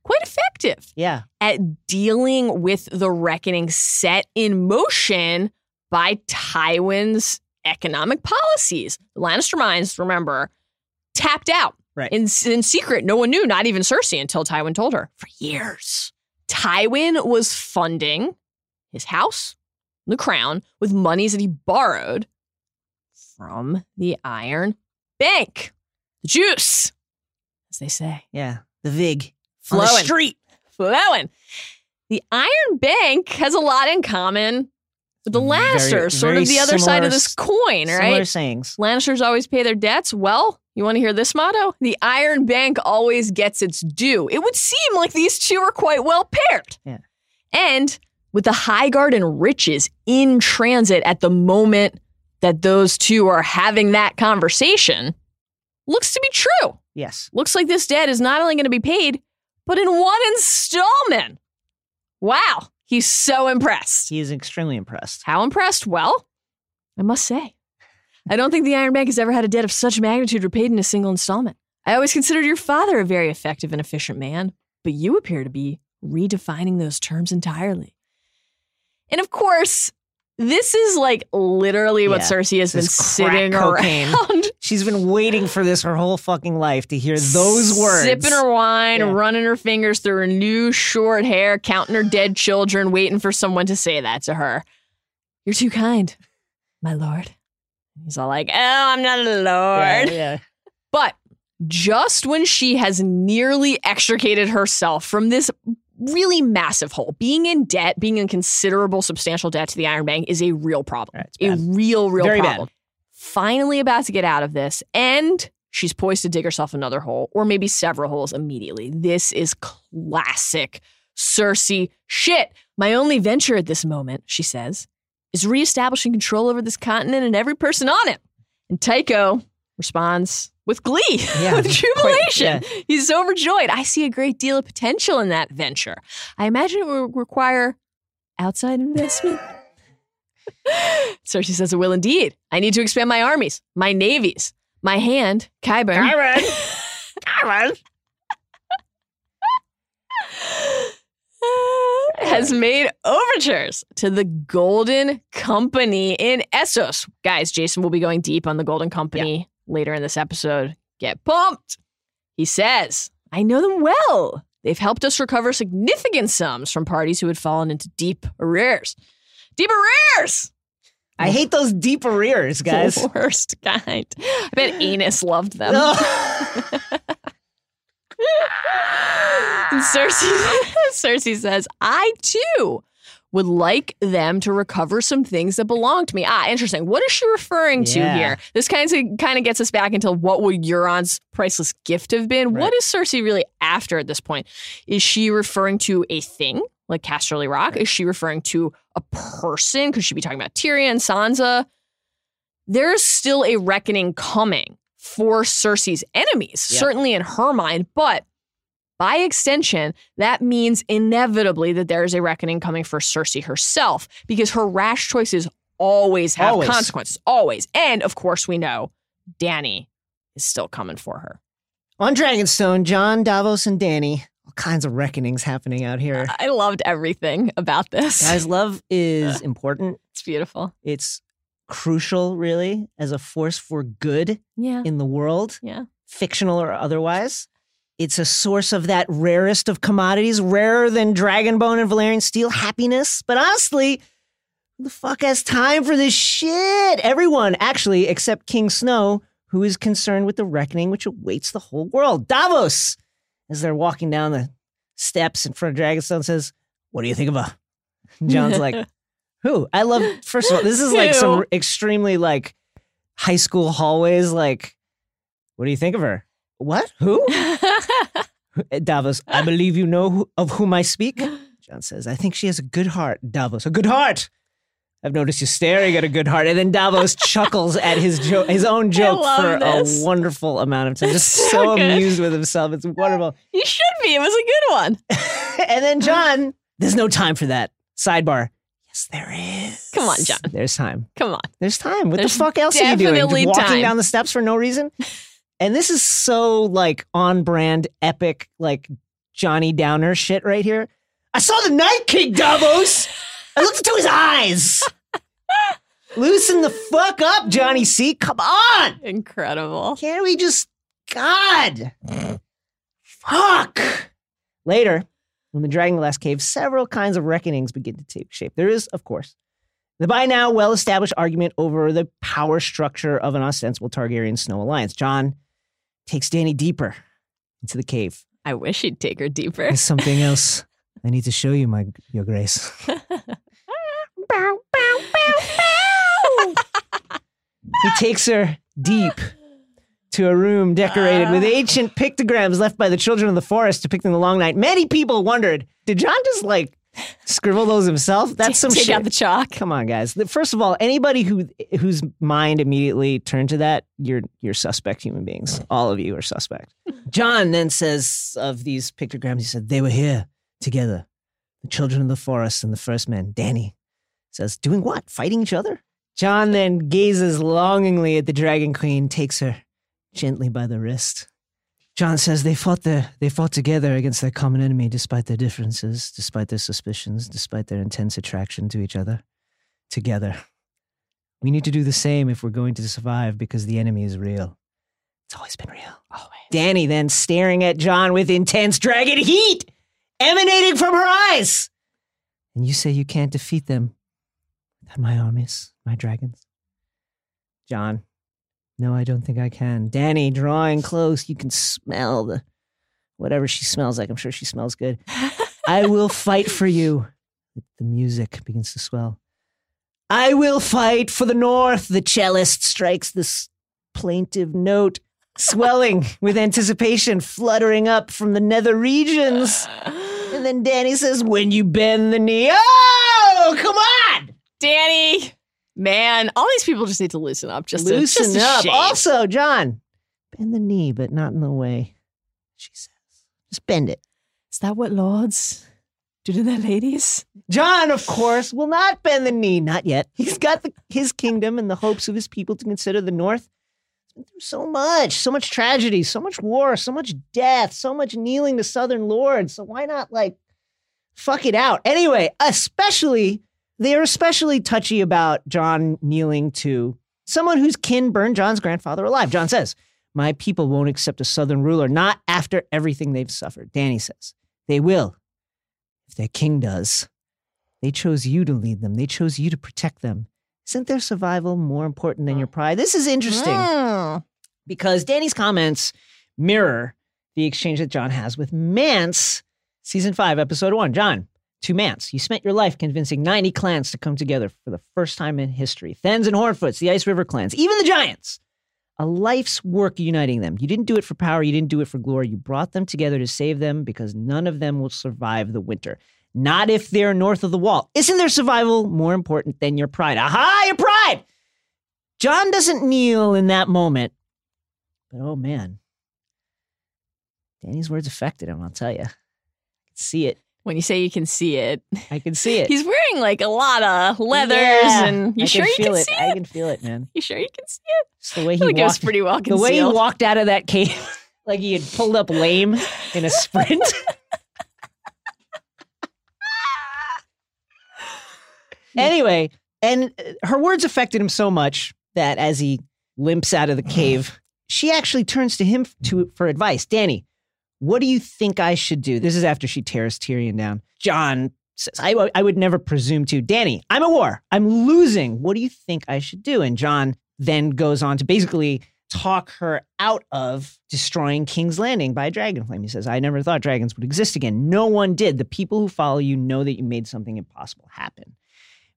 S5: Quite effective
S1: Yeah.
S5: at dealing with the reckoning set in motion by Tywin's economic policies. The Lannister mines, remember, tapped out.
S1: Right.
S5: In, in secret, no one knew, not even Cersei, until Tywin told her for years. Tywin was funding his house, the crown, with monies that he borrowed from the Iron Bank. The juice, as they say,
S1: Yeah. The Vig. On the
S5: flowing
S1: street.
S5: flowing. The Iron Bank has a lot in common with the
S1: Very-
S5: Lannisters, sort
S1: very
S5: of the other side of this coin,
S1: Similar
S5: right?
S1: sayings.
S5: Lannisters always pay their debts. Well, you want to hear this motto? The Iron Bank always gets its due. It would seem like these two are quite well paired.
S1: Yeah.
S5: And with the Highgarden Riches in transit at the moment that those two are having that conversation, looks to be true.
S1: Yes.
S5: Looks like this debt is not only going to be paid, but in one installment. Wow. He's so impressed.
S1: He is extremely impressed.
S5: How impressed? Well, I must say, I don't think the Iron Bank has ever had a debt of such magnitude repaid in a single installment. I always considered your father a very effective and efficient man, but you appear to be redefining those terms entirely. And of course, this is like literally what
S1: Yeah,
S5: Cersei has been
S1: this is
S5: sitting
S1: cocaine.
S5: around
S1: She's been waiting for this her whole fucking life to hear those words.
S5: Sipping her wine,
S1: Yeah.
S5: running her fingers through her new short hair, counting her dead children, waiting for someone to say that to her. You're too kind, my lord. He's all like, oh, I'm not a lord.
S1: Yeah, yeah.
S5: But just when she has nearly extricated herself from this really massive hole, being in debt, being in considerable, substantial debt to the Iron Bank is a real problem. A real, real
S1: Very bad.
S5: problem. Finally, about to get out of this, and she's poised to dig herself another hole, or maybe several holes immediately. This is classic Cersei shit. My only venture at this moment, she says, is reestablishing control over this continent and every person on it. And Tycho responds with glee,
S1: Yeah,
S5: with
S1: quite-
S5: jubilation. He's overjoyed. I see a great deal of potential in that venture. I imagine it will require outside investment. Cersei says it will indeed. I need to expand my armies, my navies, my hand, Qyburn.
S1: Qyburn.
S5: has made overtures to the Golden Company in Essos. Guys, Jason will be going deep on the Golden Company later in this episode. Get pumped. He says, I know them well. They've helped us recover significant sums from parties who had fallen into deep arrears. Deep arrears!
S1: I hate those deep arrears, guys.
S5: The worst kind. I bet Anus loved them. And Cersei, Cersei says, I too would like them to recover some things that belong to me. Ah, interesting. What is she referring to
S1: Yeah.
S5: here? This kind of kind of gets us back into what would Euron's priceless gift have been.
S1: Right.
S5: What is Cersei really after at this point? Is she referring to a thing like Casterly Rock? Is she referring to a person? Could she be talking about Tyrion, Sansa? There's still a reckoning coming for Cersei's enemies,
S1: Yep.
S5: certainly in her mind, but by extension, that means inevitably that there is a reckoning coming for Cersei herself because her rash choices always have
S1: Always.
S5: consequences. Always. And of course, we know Dany is still coming for her.
S1: On Dragonstone, Jon, Davos, and Dany. All kinds of reckonings happening out here.
S5: I loved everything about this.
S1: Guys, love is important.
S5: it's beautiful.
S1: It's crucial, really, as a force for good
S5: Yeah.
S1: in the world,
S5: Yeah.
S1: fictional or otherwise. It's a source of that rarest of commodities, rarer than Dragonbone and Valyrian steel happiness. But honestly, who the fuck has time for this shit? Everyone, actually, except King Snow, who is concerned with the reckoning which awaits the whole world. Davos, as they're walking down the steps in front of Dragonstone, says, What do you think of a. Jon's like, Who? I love, first of all, this is like some extremely like high school hallways. Like, what do you think of her? What? Who? Uh, Davos, I believe you know who, of whom I speak. Jon says, I think she has a good heart. Davos, a good heart. I've noticed you staring at a good heart. And then Davos chuckles at his jo- his own joke for
S5: this.
S1: a wonderful amount of time. Just so,
S5: so
S1: amused with himself. It's wonderful.
S5: you should be. It was a good one.
S1: and then Jon, there's no time for that. Sidebar. Yes, there is.
S5: Come on, Jon.
S1: There's time.
S5: Come on.
S1: There's time. What
S5: There's
S1: the fuck else are you doing? walking
S5: time.
S1: down the steps for no reason? And this is so like on brand, epic, like Johnny Downer shit right here. I saw the Night King, Davos. I looked into his eyes. Loosen the fuck up, Johnny C. Come on.
S5: Incredible.
S1: Can't we just God? Fuck. Later, in the Dragonglass Cave, several kinds of reckonings begin to take shape. There is, of course, the by now well established argument over the power structure of an ostensible Targaryen Snow Alliance. Jon takes Dany deeper into the cave.
S5: I wish he'd take her deeper.
S1: There's something else I need to show you, my your grace. he takes her deep to a room decorated with ah. ancient pictograms left by the children of the forest depicting the long night. Many people wondered, did Jon just like scribble those himself? That's some
S5: Take
S1: shit.
S5: out the chalk.
S1: Come on, guys. First of all, anybody who whose mind immediately turned to that, you're you're suspect human beings. All of you are suspect. Jon then says of these pictograms, he said they were here together, the children of the forest and the first men. Dany says, doing what? Fighting each other? Jon then gazes longingly at the dragon queen, takes her gently by the wrist. Jon says they fought the, they fought together against their common enemy despite their differences, despite their suspicions, despite their intense attraction to each other. Together. We need to do the same if we're going to survive because the enemy is real. It's always been real. Always. Dany then staring at Jon with intense dragon heat emanating from her eyes. And you say you can't defeat them without my armies, my dragons? Jon, no, I don't think I can. Dany, drawing close, you can smell the whatever she smells like. I'm sure she smells good. I will fight for you. The music begins to swell. I will fight for the North. The cellist strikes this plaintive note, swelling with anticipation, fluttering up from the nether regions. And then Dany says, When you bend the knee, oh, come on!
S5: Dany, man, all these people just need to loosen up. Just a-
S1: Loosen
S5: just
S1: up. Also, Jon, bend the knee, but not in the way she says. Just bend it.
S5: Is that what lords do to their ladies?
S1: Jon, of course, will not bend the knee. Not yet. He's got the, his kingdom and the hopes of his people to consider the North. He's been through so much, so much tragedy, so much war, so much death, so much kneeling to Southern lords. So why not like fuck it out? Anyway, especially they are especially touchy about Jon kneeling to someone whose kin burned Jon's grandfather alive. Jon says, "My people won't accept a Southern ruler, not after everything they've suffered." Dany says, They will. If their king does. They chose you to lead them. They chose you to protect them. Isn't their survival more important than your pride? This is interesting
S5: Mm.
S1: because Dany's comments mirror the exchange that Jon has with Mance, season five, episode one. Jon, to Mance, you spent your life convincing 90 clans to come together for the first time in history. Thenns and Hornfoots, the Ice River clans, even the Giants. A life's work uniting them. You didn't do it for power, you didn't do it for glory. You brought them together to save them because none of them will survive the winter. Not if they're north of the wall. Isn't their survival more important than your pride? Aha, your pride! Jon doesn't kneel in that moment, but oh man, Dany's words affected him, I'll tell you. See it.
S5: When you say you can see it,
S1: I can see it.
S5: he's wearing like a lot of leathers,
S1: Yeah,
S5: and you
S1: I
S5: sure
S1: can
S5: you can
S1: it.
S5: see it?
S1: I can feel it, man.
S5: You sure you can see it?
S1: Just the way he
S5: feel like was
S1: walked,
S5: pretty well
S1: the way he walked out of that cave, like he had pulled up lame in a sprint. anyway, and uh, her words affected him so much that as he limps out of the cave, she actually turns to him to for advice. Dany, what do you think I should do? This is after she tears Tyrion down. Jon says, I, I would never presume to. Dany, I'm at war. I'm losing. What do you think I should do? And Jon then goes on to basically talk her out of destroying King's Landing by a dragon flame. He says, I never thought dragons would exist again. No one did. The people who follow you know that you made something impossible happen.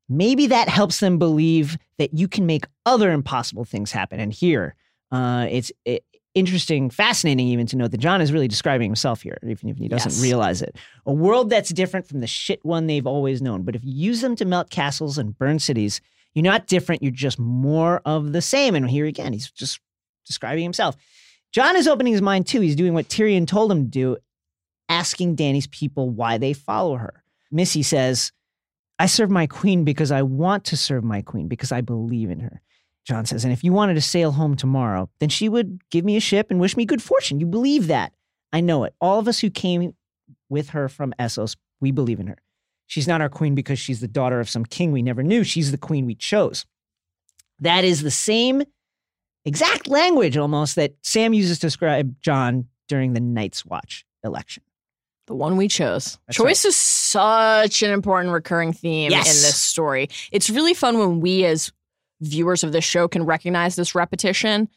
S1: Maybe that helps them believe that you can make other impossible things happen. And here, uh, it's it, interesting, fascinating even to note that Jon is really describing himself here, even if he doesn't
S5: Yes.
S1: realize it. A world that's different from the shit one they've always known. But if you use them to melt castles and burn cities, you're not different. You're just more of the same. And here again, he's just describing himself. Jon is opening his mind too. He's doing what Tyrion told him to do, asking Dany's people why they follow her. Missy says, I serve my queen because I want to serve my queen, because I believe in her. Jon says, and if you wanted to sail home tomorrow, then she would give me a ship and wish me good fortune. You believe that. I know it. All of us who came with her from Essos, we believe in her. She's not our queen because she's the daughter of some king we never knew. She's the queen we chose. That is the same exact language almost that Sam uses to describe Jon during the Night's Watch election.
S5: The one we chose.
S1: That's
S5: Choice is such an important recurring theme
S1: Yes.
S5: in this story. It's really fun when we, as viewers of the show, can recognize this repetition.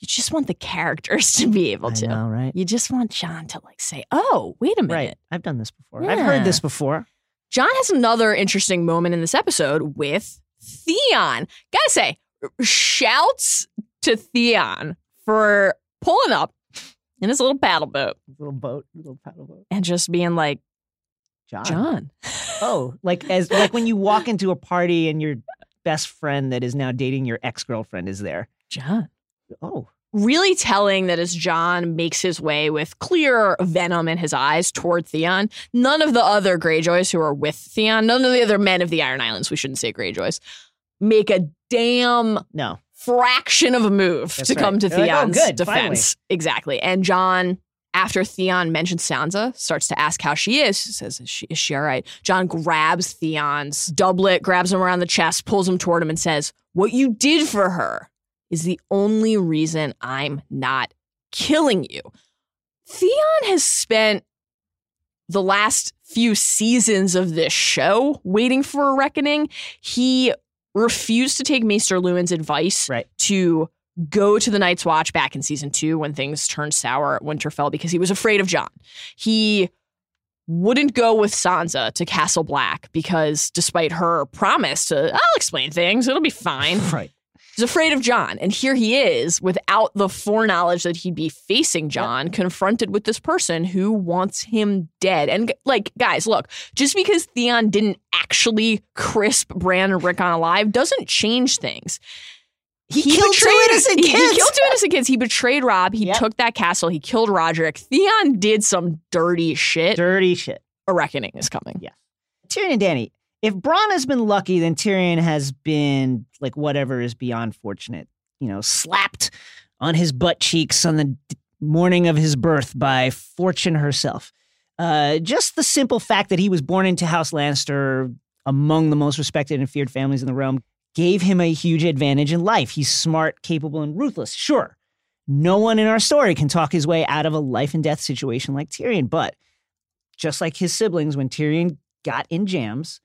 S5: You just want the characters to be able to.
S1: know, right?
S5: You just want Jon to like say, "Oh, wait a minute."
S1: Right. I've done this before. I've heard this before.
S5: Jon has another interesting moment in this episode with Theon. Gotta say, shouts to Theon for pulling up in his little paddle boat
S1: Little boat, little paddle boat.
S5: and just being like,
S1: Jon.
S5: Jon.
S1: Oh, like as like when you walk into a party and your best friend that is now dating your ex girlfriend is there.
S5: Jon.
S1: Oh,
S5: Really telling that as Jon makes his way with clear venom in his eyes toward Theon, none of the other Greyjoys who are with Theon, none of the other men of the Iron Islands, we shouldn't say Greyjoys, make a damn
S1: no.
S5: fraction of a move
S1: That's
S5: to
S1: right.
S5: come to
S1: They're like, "Oh,
S5: Theon's
S1: good,
S5: defense. Exactly. And Jon, after Theon mentions Sansa, starts to ask how she is. Says, is she, is she all right? Jon grabs Theon's doublet, grabs him around the chest, pulls him toward him, and says, What you did for her is the only reason I'm not killing you. Theon has spent the last few seasons of this show waiting for a reckoning. He refused to take Maester Luwin's advice
S1: Right.
S5: to go to the Night's Watch back in season two when things turned sour at Winterfell because he was afraid of Jon. He wouldn't go with Sansa to Castle Black because despite her promise to, I'll explain things, it'll be fine.
S1: Right.
S5: He's afraid of Jon. And here he is without the foreknowledge that he'd be facing Jon, confronted with this person who wants him dead. And like, guys, look, just because Theon didn't actually crisp Bran and Rickon alive doesn't change things.
S1: He killed two innocent kids.
S5: He killed two innocent kids. He betrayed Robb. He
S1: Yep.
S5: took that castle. He killed Rodrik. Theon did some dirty shit.
S1: Dirty shit.
S5: A reckoning is coming.
S1: Yeah. Tyrion and Dany. If Bronn has been lucky, then Tyrion has been like whatever is beyond fortunate. You know, slapped on his butt cheeks on the morning of his birth by Fortune herself. Uh, just the simple fact that he was born into House Lannister, among the most respected and feared families in the realm, gave him a huge advantage in life. He's smart, capable, and ruthless. Sure, no one in our story can talk his way out of a life and death situation like Tyrion, but just like his siblings, when Tyrion got in jams,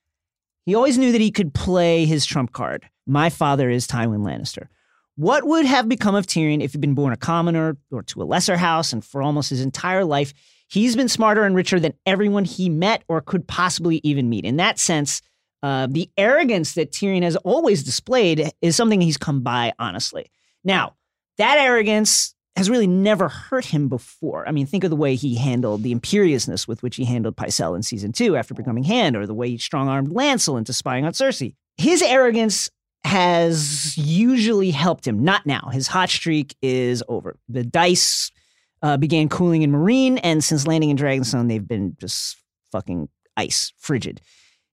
S1: he always knew that he could play his trump card. My father is Tywin Lannister. What would have become of Tyrion if he'd been born a commoner or to a lesser house and for almost his entire life? He's been smarter and richer than everyone he met or could possibly even meet. In that sense, uh, the arrogance that Tyrion has always displayed is something he's come by honestly. Now, that arrogance has really never hurt him before. I mean, think of the way he handled the imperiousness with which he handled Pycelle in season two after becoming Hand, or the way he strong armed Lancel into spying on Cersei. His arrogance has usually helped him. Not now. His hot streak is over. The dice uh, began cooling in Meereen, and since landing in Dragonstone, they've been just fucking ice, frigid.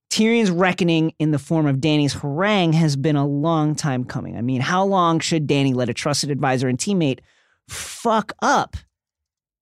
S1: Tyrion's reckoning in the form of Dany's harangue has been a long time coming. I mean, how long should Dany let a trusted advisor and teammate fuck up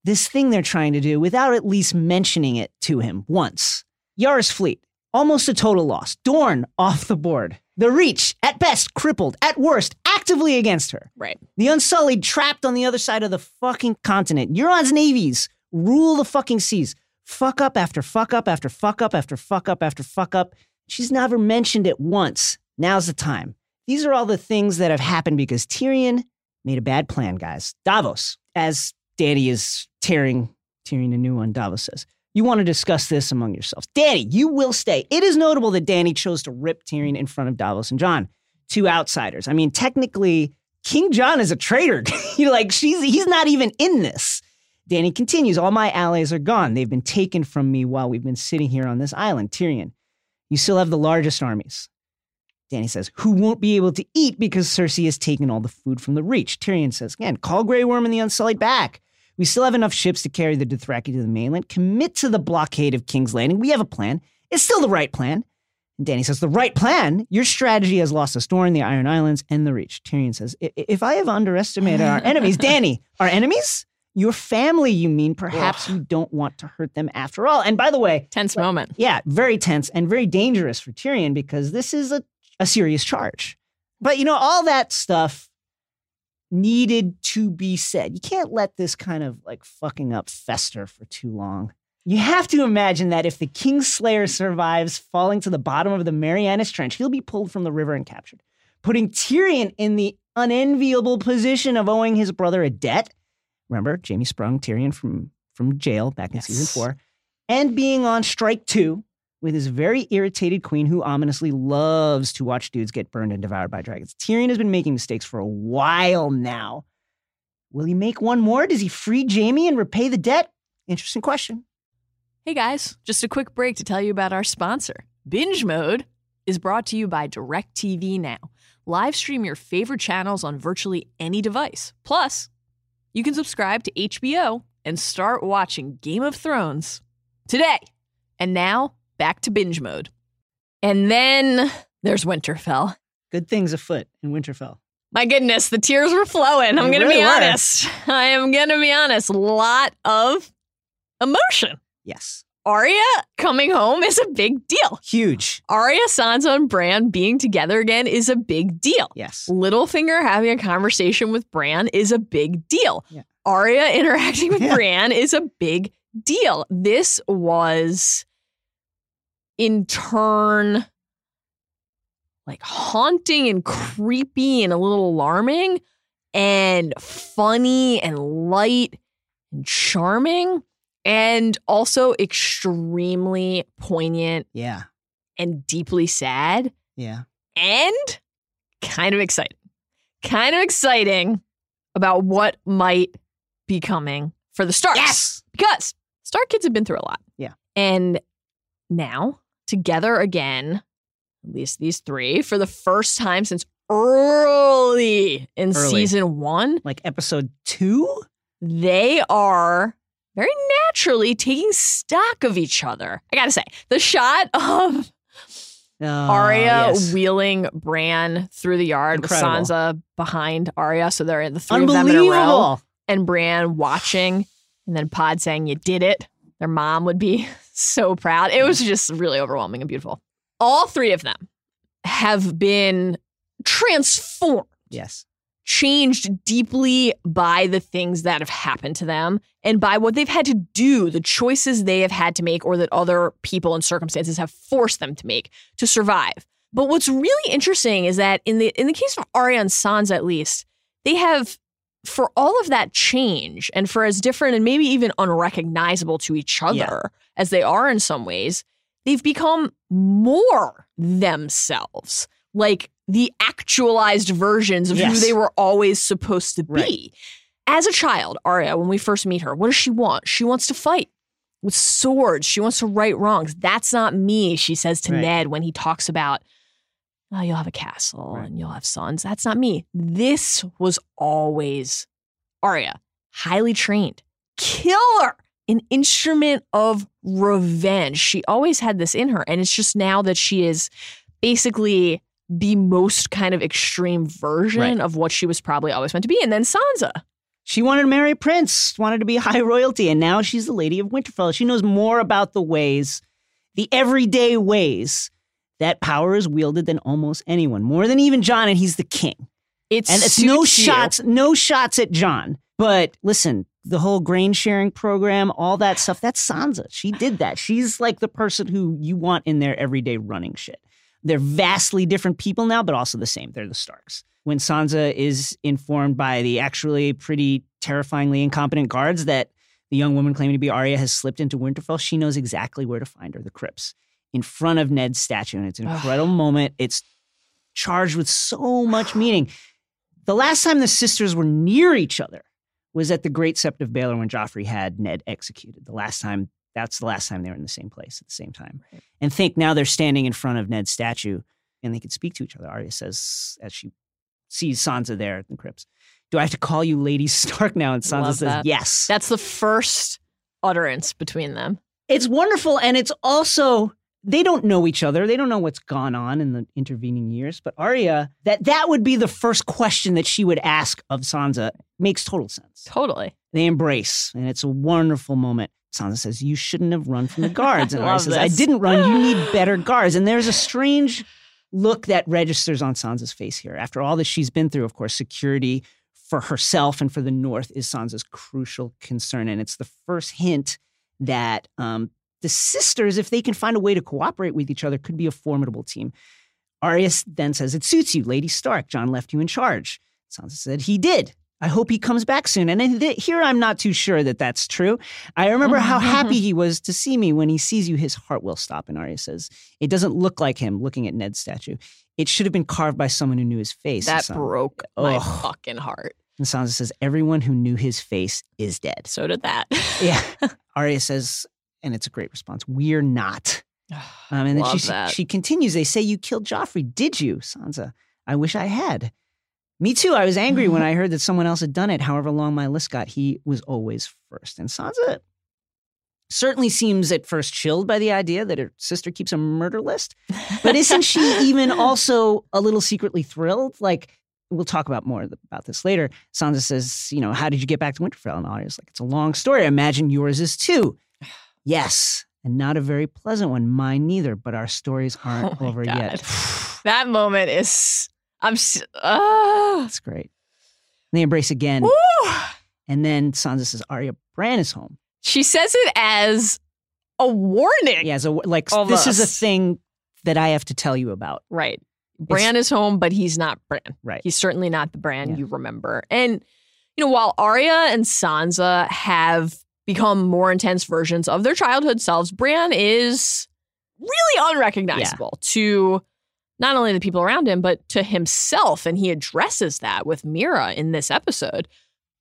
S1: this thing they're trying to do without at least mentioning it to him once? Yara's fleet, almost a total loss. Dorne off the board. The Reach, at best, crippled. At worst, actively against her.
S5: Right.
S1: The Unsullied trapped on the other side of the fucking continent. Euron's navies rule the fucking seas. Fuck up after fuck up after fuck up after fuck up after fuck up. She's never mentioned it once. Now's the time. These are all the things that have happened because Tyrion made a bad plan, guys. Davos, as Dany is tearing Tyrion a new one, Davos says. You want to discuss this among yourselves. Dany, you will stay. It is notable that Dany chose to rip Tyrion in front of Davos and Jon, two outsiders. I mean, technically, King Jon is a traitor. You're like, she's he's not even in this. Dany continues, All my allies are gone. They've been taken from me while we've been sitting here on this island. Tyrion, you still have the largest armies. Dany says, Who won't be able to eat because Cersei has taken all the food from the Reach? Tyrion says, Again, call Grey Worm and the Unsullied back. We still have enough ships to carry the Dothraki to the mainland. Commit to the blockade of King's Landing. We have a plan. It's still the right plan. And Dany says, The right plan? Your strategy has lost us Dorne, the Iron Islands, and the Reach. Tyrion says, "I- If I have underestimated our enemies, Dany, our enemies? Your family, you mean? Perhaps you don't want to hurt them after all. And by the way,
S5: Tense moment.
S1: yeah, very tense and very dangerous for Tyrion because this is a, a serious charge. But you know, all that stuff needed to be said. You can't let this kind of like fucking up fester for too long. You have to imagine that if the Kingslayer survives falling to the bottom of the Marianas Trench, he'll be pulled from the river and captured, putting Tyrion in the unenviable position of owing his brother a debt. Remember, Jaime sprung Tyrion from, from jail back in season four, and being on strike two with his very irritated queen who ominously loves to watch dudes get burned and devoured by dragons. Tyrion has been making mistakes for a while now. Will he make one more? Does he free Jaime and repay the debt? Interesting question.
S5: Hey guys, just a quick break to tell you about our sponsor. Binge Mode is brought to you by DirecTV Now. Live stream your favorite channels on virtually any device. Plus, you can subscribe to HBO and start watching Game of Thrones today. And now, back to Binge Mode. And then there's Winterfell.
S1: Good things afoot in Winterfell.
S5: My goodness, the tears were flowing. I'm going to
S1: really
S5: be
S1: were.
S5: honest. I am going to be honest. A lot of emotion.
S1: Yes.
S5: Arya coming home is a big deal.
S1: Huge.
S5: Arya, Sansa, and Bran being together again is a big deal.
S1: Yes.
S5: Littlefinger having a conversation with Bran is a big deal.
S1: Yeah.
S5: Arya interacting with
S1: Yeah.
S5: Bran is a big deal. This was, in turn, like haunting and creepy and a little alarming and funny and light and charming and also extremely poignant
S1: Yeah.
S5: and deeply sad
S1: Yeah.
S5: and kind of exciting. Kind of exciting about what might be coming for the Starks.
S1: Yes.
S5: Because Stark kids have been through a lot.
S1: Yeah.
S5: And now, together again, at least these three, for the first time since early in
S1: Early.
S5: season one,
S1: Like episode two?
S5: they are very naturally taking stock of each other. I gotta say, the shot of
S1: Oh,
S5: Arya
S1: yes.
S5: wheeling Bran through the yard
S1: Incredible.
S5: with Sansa behind Arya, so they're the three of them in a row, and Bran watching, and then Pod saying, "You did it." Their mom would be so proud. It was just really overwhelming and beautiful. All three of them have been transformed,
S1: Yes.
S5: Changed deeply by the things that have happened to them and by what they've had to do, the choices they have had to make or that other people and circumstances have forced them to make to survive. But what's really interesting is that in the in the case of Arya and Sansa at least, they have for all of that change and for as different and maybe even unrecognizable to each other
S1: Yeah.
S5: as they are in some ways, they've become more themselves, like the actualized versions of who they were always supposed to be.
S1: Right.
S5: As a child, Arya, when we first meet her, what does she want? She wants to fight with swords. She wants to right wrongs. That's not me, she says to
S1: Right.
S5: Ned when he talks about, oh, you'll have a castle
S1: Right.
S5: and you'll have sons. That's not me. This was always Arya, highly trained, killer, an instrument of revenge. She always had this in her. And it's just now that she is basically the most kind of extreme version
S1: Right.
S5: of what she was probably always meant to be. And then Sansa.
S1: She wanted to marry a prince, wanted to be high royalty, and now she's the Lady of Winterfell. She knows more about the ways, the everyday ways that power is wielded than almost anyone, more than even Jon, and he's the king.
S5: It's
S1: And it's no
S5: suits you.
S1: shots, no shots at Jon. But listen, the whole grain sharing program, all that stuff, that's Sansa. She did that. She's like the person who you want in their everyday running shit. They're vastly different people now, but also the same. They're the Starks. When Sansa is informed by the actually pretty terrifyingly incompetent guards that the young woman claiming to be Arya has slipped into Winterfell, she knows exactly where to find her, the crypts, in front of Ned's statue. And it's an incredible moment. It's charged with so much meaning. The last time the sisters were near each other was at the Great Sept of Baelor when Joffrey had Ned executed. The last time, that's the last time they were in the same place at the same time. And think now they're standing in front of Ned's statue and they can speak to each other. Arya says as she sees Sansa there at the crypts, Do I have to call you Lady Stark now? And Sansa says,
S5: that.
S1: Yes.
S5: That's the first utterance between them.
S1: it's wonderful and it's also they don't know each other they don't know what's gone on in the intervening years but Arya that that would be the first question that she would ask of Sansa makes total sense
S5: Totally.
S1: they embrace and it's a wonderful moment Sansa says you shouldn't have run from the guards and Arya says I didn't run you need better guards and there's a strange look that registers on Sansa's face here after all that she's been through of course security for herself and for the north is Sansa's crucial concern and it's the first hint that um, the sisters, if they can find a way to cooperate with each other, could be a formidable team. Arya then says, It suits you, Lady Stark. Jon left you in charge. Sansa said, He did. I hope he comes back soon. And th- here I'm not too sure that that's true. I remember how happy he was to see me. When he sees you, his heart will stop. And Arya says, It doesn't look like him looking at Ned's statue. It should have been carved by someone who knew his face.
S5: That
S1: Sansa,
S5: broke my fucking heart.
S1: and Sansa says, Everyone who knew his face is dead.
S5: So did that.
S1: Yeah. Arya says, and it's a great response, we're not. Um, and then
S5: Love
S1: she,
S5: that.
S1: she continues, they say you killed Joffrey. Did you, Sansa? I wish I had. Me too. I was angry when mm-hmm. I heard that someone else had done it. However long my list got, he was always first. And Sansa certainly seems at first chilled by the idea that her sister keeps a murder list. But isn't she even also a little secretly thrilled? Like, we'll talk about more about this later. Sansa says, you know, how did you get back to Winterfell? And Arya's like, it's a long story. I imagine yours is too. Yes, and not a very pleasant one. Mine neither, but our stories aren't
S5: Oh
S1: over
S5: God.
S1: yet.
S5: that moment is. I'm. s- Ah.
S1: That's great. And they embrace again.
S5: Woo.
S1: And then Sansa says, Arya, Bran is home.
S5: She says it as a warning.
S1: Yeah, so like this is a thing that I have to tell you about.
S5: Right. Bran is home, but he's not Bran.
S1: Right.
S5: He's certainly not the Bran
S1: Yeah.
S5: you remember. And, you know, while Arya and Sansa have become more intense versions of their childhood selves, Bran is really unrecognizable to not only the people around him, but to himself. And he addresses that with Meera in this episode.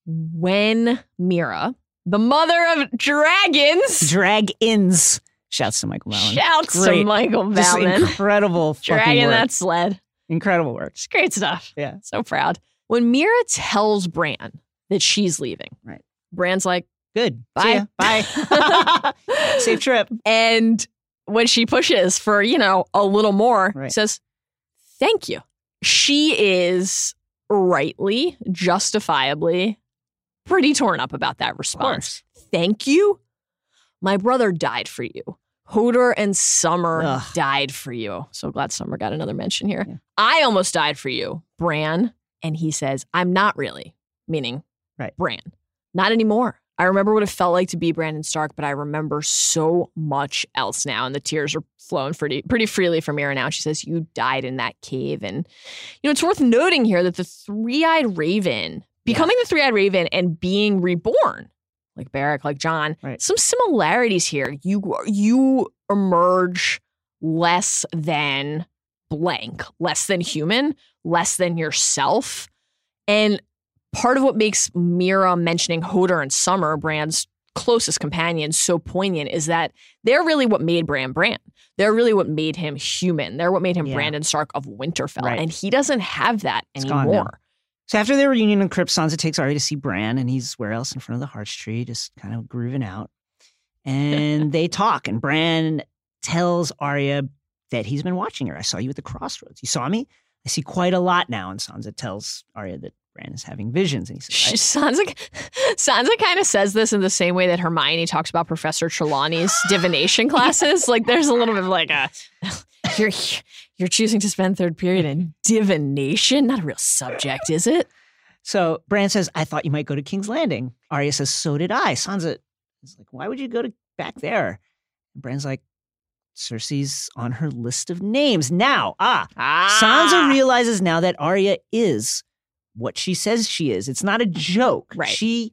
S5: When Meera, the mother of dragons,
S1: Drag-ins. Shouts to Michael Mallon.
S5: shouts to
S1: Great.
S5: Michael
S1: Just
S5: Ballman,
S1: incredible work.
S5: that sled.
S1: Incredible work.
S5: It's great stuff.
S1: Yeah.
S5: So proud. When Meera tells Bran that she's leaving,
S1: Right.
S5: Bran's like,
S1: Good.
S5: bye.
S1: Bye. Safe trip.
S5: and when she pushes for, you know, a little more,
S1: Right.
S5: says, thank you. She is rightly, justifiably pretty torn up about that response. Thank you. My brother died for you. Hodor and Summer
S1: Ugh.
S5: died for you. So glad Summer got another mention here.
S1: Yeah.
S5: I almost died for you, Bran. And he says, I'm not really, meaning
S1: Right.
S5: Bran. Not anymore. I remember what it felt like to be Brandon Stark, but I remember so much else now. And the tears are flowing pretty, pretty freely from Meera now. She says, You died in that cave. And, you know, it's worth noting here that the three eyed raven, becoming the three eyed raven and being reborn, like Beric, like Jon,
S1: Right.
S5: some similarities here. You, you emerge less than blank, less than human, less than yourself. And part of what makes Meera mentioning Hodor and Summer, Bran's closest companions, so poignant is that they're really what made Bran Bran. They're really what made him human. They're what made him
S1: Yeah.
S5: Brandon Stark of Winterfell.
S1: Right.
S5: And he doesn't have that
S1: It's
S5: anymore.
S1: So after their reunion in Crypt, Sansa takes Arya to see Bran, and he's where else in front of the Hearts tree, just kind of grooving out. And they talk, and Bran tells Arya that he's been watching her. I saw you at the crossroads. You saw me. I see quite a lot now. And Sansa tells Arya that Bran is having visions, and he says,
S5: She,
S1: "I-
S5: Sansa, Sansa kind of says this in the same way that Hermione talks about Professor Trelawney's divination classes. Like there's a little bit of like a you're you're choosing to spend third period in divination, not a real subject, is it?
S1: So Bran says, I thought you might go to King's Landing. Arya says, So did I. Sansa is like, Why would you go to back there? And Bran's like, Cersei's on her list of names. Now, ah,
S5: Ah,
S1: Sansa realizes now that Arya is what she says she is. It's not a joke.
S5: Right.
S1: She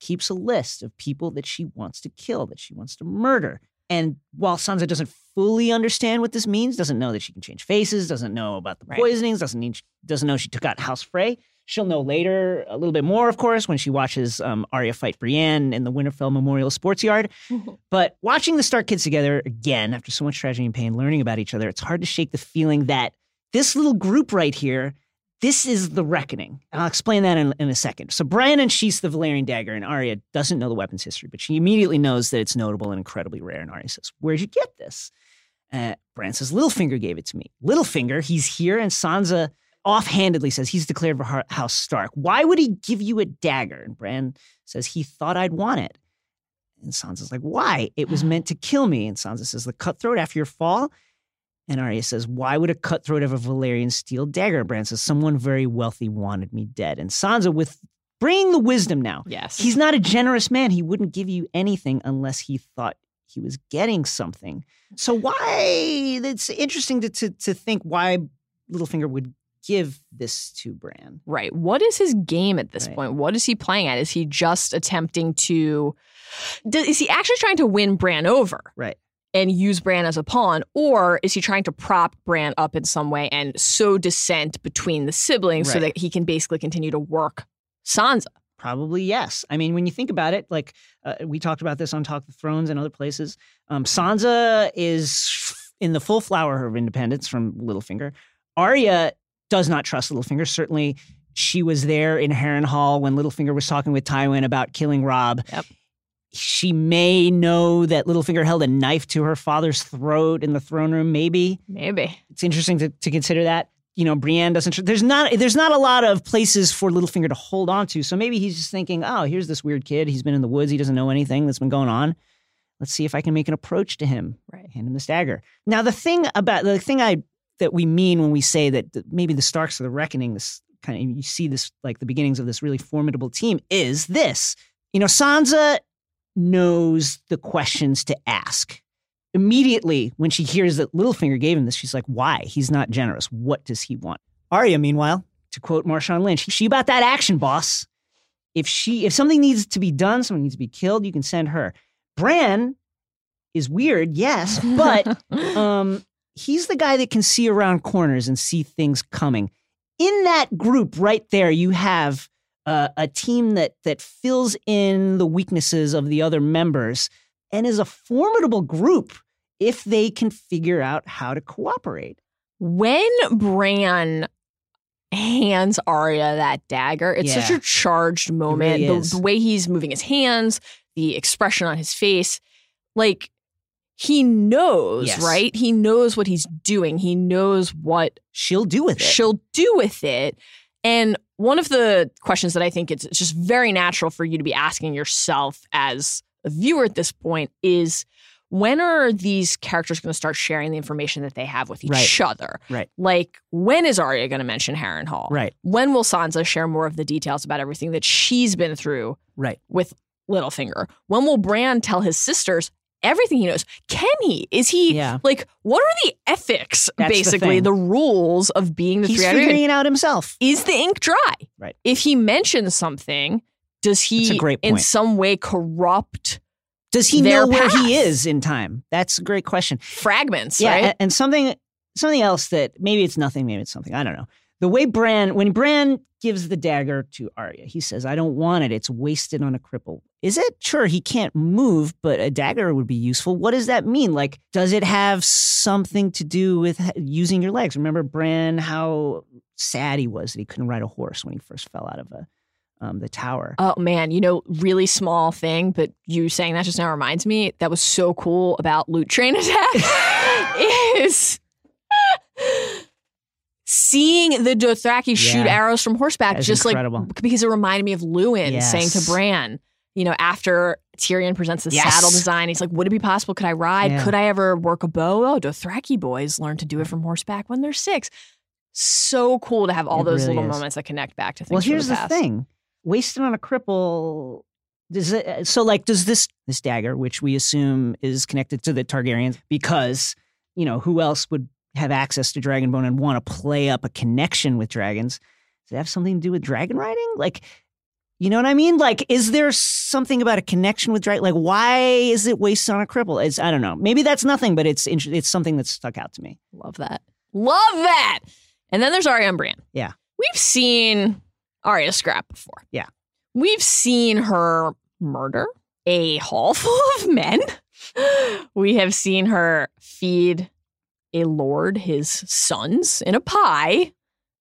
S1: keeps a list of people that she wants to kill, that she wants to murder. And while Sansa doesn't fully understand what this means, doesn't know that she can change faces, doesn't know about the
S5: Right.
S1: poisonings, doesn't need, doesn't know she took out House Frey. She'll know later a little bit more, of course, when she watches um, Arya fight Brienne in the Winterfell Memorial Sports Yard. But watching the Stark kids together again after so much tragedy and pain, learning about each other, it's hard to shake the feeling that this little group right here, this is the reckoning. And I'll explain that in, in a second. So Bran unsheaths the Valyrian dagger, and Arya doesn't know the weapon's history, but she immediately knows that it's notable and incredibly rare. And Arya says, "Where'd you get this?" Uh, Bran says, "Littlefinger gave it to me. Littlefinger, he's here." And Sansa offhandedly says, "He's declared for House Stark. Why would he give you a dagger?" And Bran says, "He thought I'd want it." And Sansa's like, "Why? It was meant to kill me." And Sansa says, "The cutthroat after your fall." And Arya says, Why would a cutthroat have a Valyrian steel dagger? And Bran says, Someone very wealthy wanted me dead. And Sansa, with bringing the wisdom now,
S5: yes,
S1: he's not a generous man. He wouldn't give you anything unless he thought he was getting something. So why it's interesting to to, to think why Littlefinger would give this to Bran.
S5: right. What is his game at this
S1: Right.
S5: point? What is he playing at? Is he just attempting to? Does, is he actually trying to win Bran over?
S1: Right.
S5: And use Bran as a pawn, or is he trying to prop Bran up in some way and sow dissent between the siblings so that he can basically continue to work Sansa?
S1: Probably yes. I mean, when you think about it, like uh, we talked about this on Talk of Thrones and other places, um, Sansa is in the full flower of independence from Littlefinger. Arya does not trust Littlefinger. Certainly, she was there in Harrenhal when Littlefinger was talking with Tywin about killing Robb.
S5: Yep.
S1: She may know that Littlefinger held a knife to her father's throat in the throne room. Maybe
S5: Maybe.
S1: it's interesting to, to consider that. You know, Brienne doesn't. There's not. There's not a lot of places for Littlefinger to hold on to. So maybe he's just thinking, "Oh, here's this weird kid. He's been in the woods. He doesn't know anything that's been going on. Let's see if I can make an approach to him.
S5: Right.
S1: Hand him the dagger." Now, the thing about the thing I that we mean when we say that th- maybe the Starks are the reckoning, this kind of you see this like the beginnings of this really formidable team is this. You know, Sansa knows the questions to ask immediately when she hears that Littlefinger gave him this, she's like, why? He's not generous. What does he want? Arya, meanwhile, to quote Marshawn Lynch, she about that action, boss. If she if something needs to be done, someone needs to be killed, you can send her. Bran is weird, yes, but um, he's the guy that can see around corners and see things coming. In that group right there, you have uh, a team that that fills in the weaknesses of the other members and is a formidable group if they can figure out how to cooperate.
S5: when Bran hands Arya that dagger, it's such a charged moment.
S1: really
S5: the, the way he's moving his hands, the expression on his face, like he knows,
S1: Yes.
S5: right? He knows what he's doing. He knows what
S1: She'll do with it.
S5: she'll do with it. And one of the questions that I think it's, just very natural for you to be asking yourself as a viewer at this point is when are these characters going to start sharing the information that they have with each
S1: Right.
S5: other?
S1: Right.
S5: Like, when is Arya going to mention Harrenhal?
S1: Right.
S5: When will Sansa share more of the details about everything that she's been through
S1: Right.
S5: with Littlefinger? When will Bran tell his sisters everything he knows? Can he? Is he
S1: Yeah.
S5: like what are the ethics,
S1: That's
S5: basically,
S1: thing.
S5: the, rules of being the
S1: He's
S5: three-eyed
S1: figuring it out himself.
S5: Is the ink dry?
S1: Right.
S5: If he mentions something, does he
S1: That's a great
S5: in some way corrupt
S1: Does he know where
S5: path.
S1: he is in time? That's a great question.
S5: fragments,
S1: Yeah,
S5: right?
S1: and something something else that maybe it's nothing, maybe it's something. I don't know. The way Bran, when Bran gives the dagger to Arya, he says, "I don't want it. It's wasted on a cripple." Is it? Sure, he can't move, but a dagger would be useful. What does that mean? Like, does it have something to do with using your legs? Remember Bran, how sad he was that he couldn't ride a horse when he first fell out of a, um, the tower.
S5: Oh man, you know, really small thing, but you saying that just now reminds me that was so cool about Loot Train Attack is seeing the Dothraki shoot arrows from horseback, just
S1: incredible.
S5: like because it reminded me of Luwin
S1: Yes.
S5: saying to Bran, you know, after Tyrion presents the
S1: Yes.
S5: saddle design, he's like, "Would it be possible? Could I ride?
S1: Yeah.
S5: Could I ever work a bow? Oh, Dothraki boys learn to do it from horseback when they're six. So cool to have all
S1: It
S5: those
S1: really
S5: little
S1: is.
S5: moments that connect back to things.
S1: Well, here's
S5: the,
S1: the, thing: wasted on a cripple. Does it, uh, so like does this this dagger, which we assume is connected to the Targaryens, because you know who else would have access to Dragonbone and want to play up a connection with dragons? Does it have something to do with dragon riding? Like, you know what I mean? Like, is there something about a connection with dragon? Like, why is it wasted on a cripple? It's I don't know. Maybe that's nothing, but it's it's something that's stuck out to me.
S5: Love that. Love that. And then there's Arya and Brienne.
S1: Yeah.
S5: We've seen Arya scrap before.
S1: Yeah.
S5: We've seen her murder a hall full of men. We have seen her feed a lord his sons in a pie.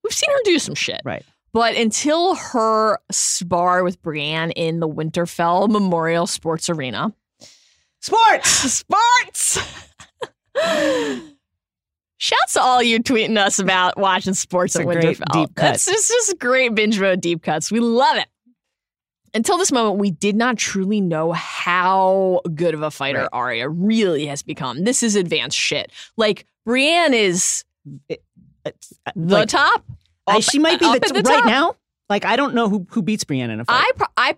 S5: We've seen her do some shit.
S1: Right.
S5: But until her spar with Brienne in the Winterfell Memorial Sports Arena,
S1: Sports.
S5: Sports. Shouts to all you tweeting us about watching sports at Winterfell.
S1: deep cut.
S5: That's just, just great binge mode deep cuts. We love it. Until this moment, we did not truly know how good of a fighter
S1: Right.
S5: Arya really has become. This is advanced shit. Like Brienne is
S1: uh,
S5: the
S1: like,
S5: top.
S1: I-
S5: up-
S1: she might be the, t-
S5: the
S1: right
S5: top.
S1: now. Like I don't know who who beats Brienne in a fight.
S5: I pro- I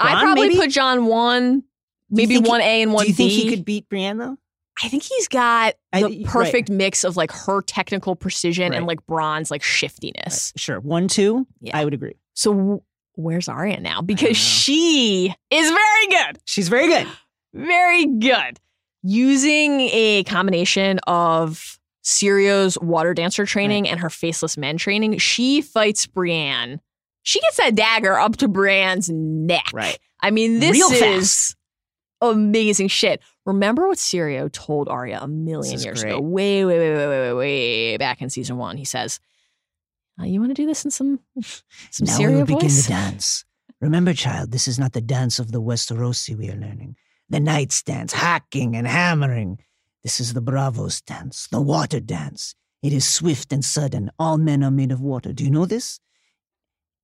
S5: I probably
S1: maybe?
S5: put Jon one, maybe
S1: he-
S5: one A and one B.
S1: Do you think he could beat Brienne though?
S5: I think he's got
S1: I-
S5: the
S1: right.
S5: perfect mix of like her technical precision and like Bronn's like shiftiness.
S1: Sure, one two.
S5: Yeah.
S1: I would agree.
S5: So w- where's Arya now? Because she is very good,
S1: She's very good.
S5: very good. Using a combination of Syrio's water dancer training and her faceless men training, she fights Brienne. She gets that dagger up to Brienne's neck.
S1: Right.
S5: I mean, this
S1: Real
S5: is
S1: fast.
S5: amazing shit. Remember what Syrio told Arya a million years
S1: great.
S5: ago, way, way, way, way, way, way, way back in season one. He says, uh, "You want to do this in some some
S1: now we
S5: Syrio
S1: will begin the dance. Remember, child, this is not the dance of the Westerosi we are learning. The knight's dance, hacking and hammering. This is the Bravos dance, the water dance. It is swift and sudden. All men are made of water. Do you know this?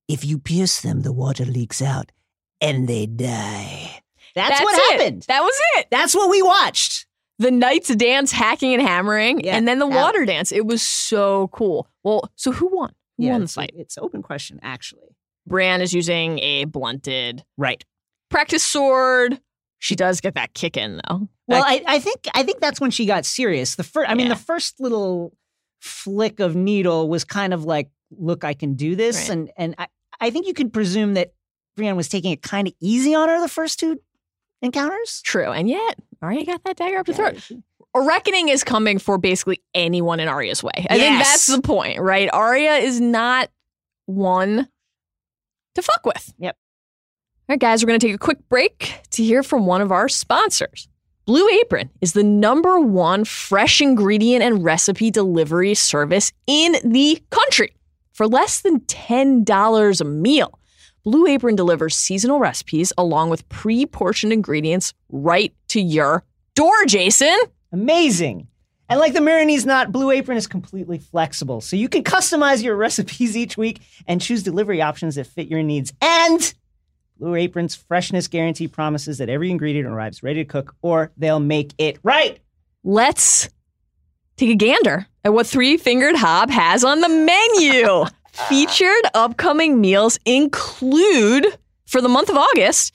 S1: If you pierce them, the water leaks out and they die. That's, what
S5: it.
S1: happened.
S5: That was it.
S1: That's what we watched.
S5: The knights dance, hacking and hammering,
S1: Yeah,
S5: and then the water dance. It was so cool. Well, so who won? Who won the fight?
S1: it's open question, actually.
S5: Bran is using a blunted
S1: Right.
S5: practice sword. She does get that kick in though.
S1: Well, I, I think I think that's when she got serious. The first, I mean,
S5: Yeah.
S1: the first little flick of needle was kind of like, "Look, I can do this,"
S5: Right.
S1: and and I, I think you can presume that Brienne was taking it kind of easy on her the first two encounters.
S5: true, and yet Arya got that dagger up the throat. A reckoning is coming for basically anyone in Arya's way. I think that's the point, right? Arya is not one to fuck with.
S1: Yep.
S5: All right, guys, we're going to take a quick break to hear from one of our sponsors. Blue Apron is the number one fresh ingredient and recipe delivery service in the country. For less than $10 a meal, Blue Apron delivers seasonal recipes along with pre portioned ingredients right to your door, Jason.
S1: Amazing. And like the Meereenese Knot, Blue Apron is completely flexible. So you can customize your recipes each week and choose delivery options that fit your needs. And Blue Apron's freshness guarantee promises that every ingredient arrives ready to cook or they'll make it right.
S5: Let's take a gander at what Three Fingered Hob has on the menu. Featured upcoming meals include, for the month of August,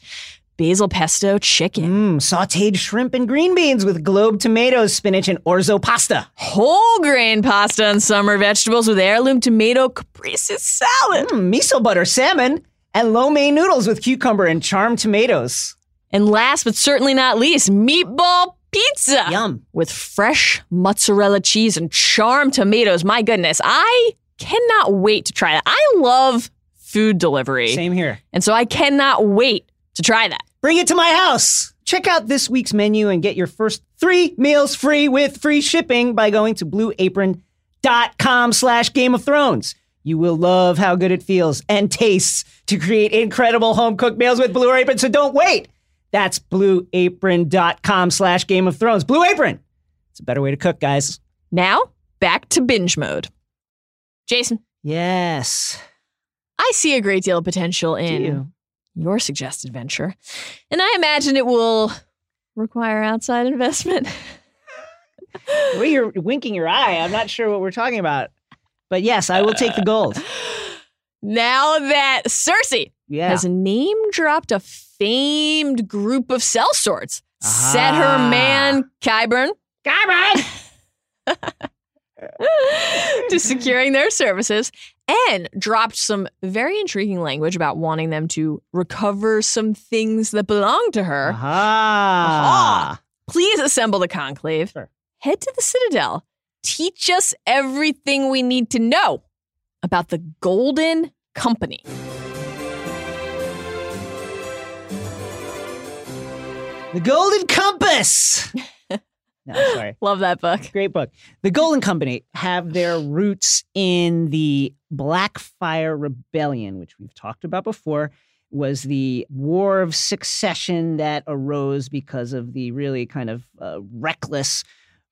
S5: basil pesto chicken,
S1: Mmm, sauteed shrimp and green beans with globe tomatoes, spinach, and orzo pasta.
S5: whole grain pasta and summer vegetables with heirloom tomato caprese salad,
S1: Mmm, miso butter salmon and lo mein noodles with cucumber and charmed tomatoes.
S5: and last but certainly not least, meatball pizza
S1: Yum.
S5: with fresh mozzarella cheese and charmed tomatoes. My goodness, I cannot wait to try that. I love food delivery.
S1: Same here.
S5: And so I cannot wait to try that.
S1: Bring it to my house. Check out this week's menu and get your first three meals free with free shipping by going to blueapron.com slash Game of Thrones. You will love how good it feels and tastes to create incredible home cooked meals with Blue Apron, so don't wait. That's blueapron.com slash Game of Thrones. Blue Apron. It's a better way to cook, guys.
S5: Now, back to binge mode. Jason,
S1: Yes.
S5: I see a great deal of potential in
S1: you?
S5: your suggested venture, and I imagine it will require outside investment.
S1: The way you're winking your eye, I'm not sure what we're talking about. But yes, I will take the gold.
S5: now that Cersei
S1: Yeah.
S5: has name dropped a famed group of sellswords, set her
S1: Ah.
S5: man Qyburn
S1: Garmin!
S5: to securing their services and dropped some very intriguing language about wanting them to recover some things that belong to her.
S1: Aha.
S5: Please assemble the conclave.
S1: Sure.
S5: Head to the Citadel. Teach us everything we need to know about the Golden Company.
S1: The Golden Compass. no, sorry.
S5: Love that book.
S1: Great book. The Golden Company have their roots in the Blackfyre Rebellion, which we've talked about before, was the war of succession that arose because of the really kind of uh, reckless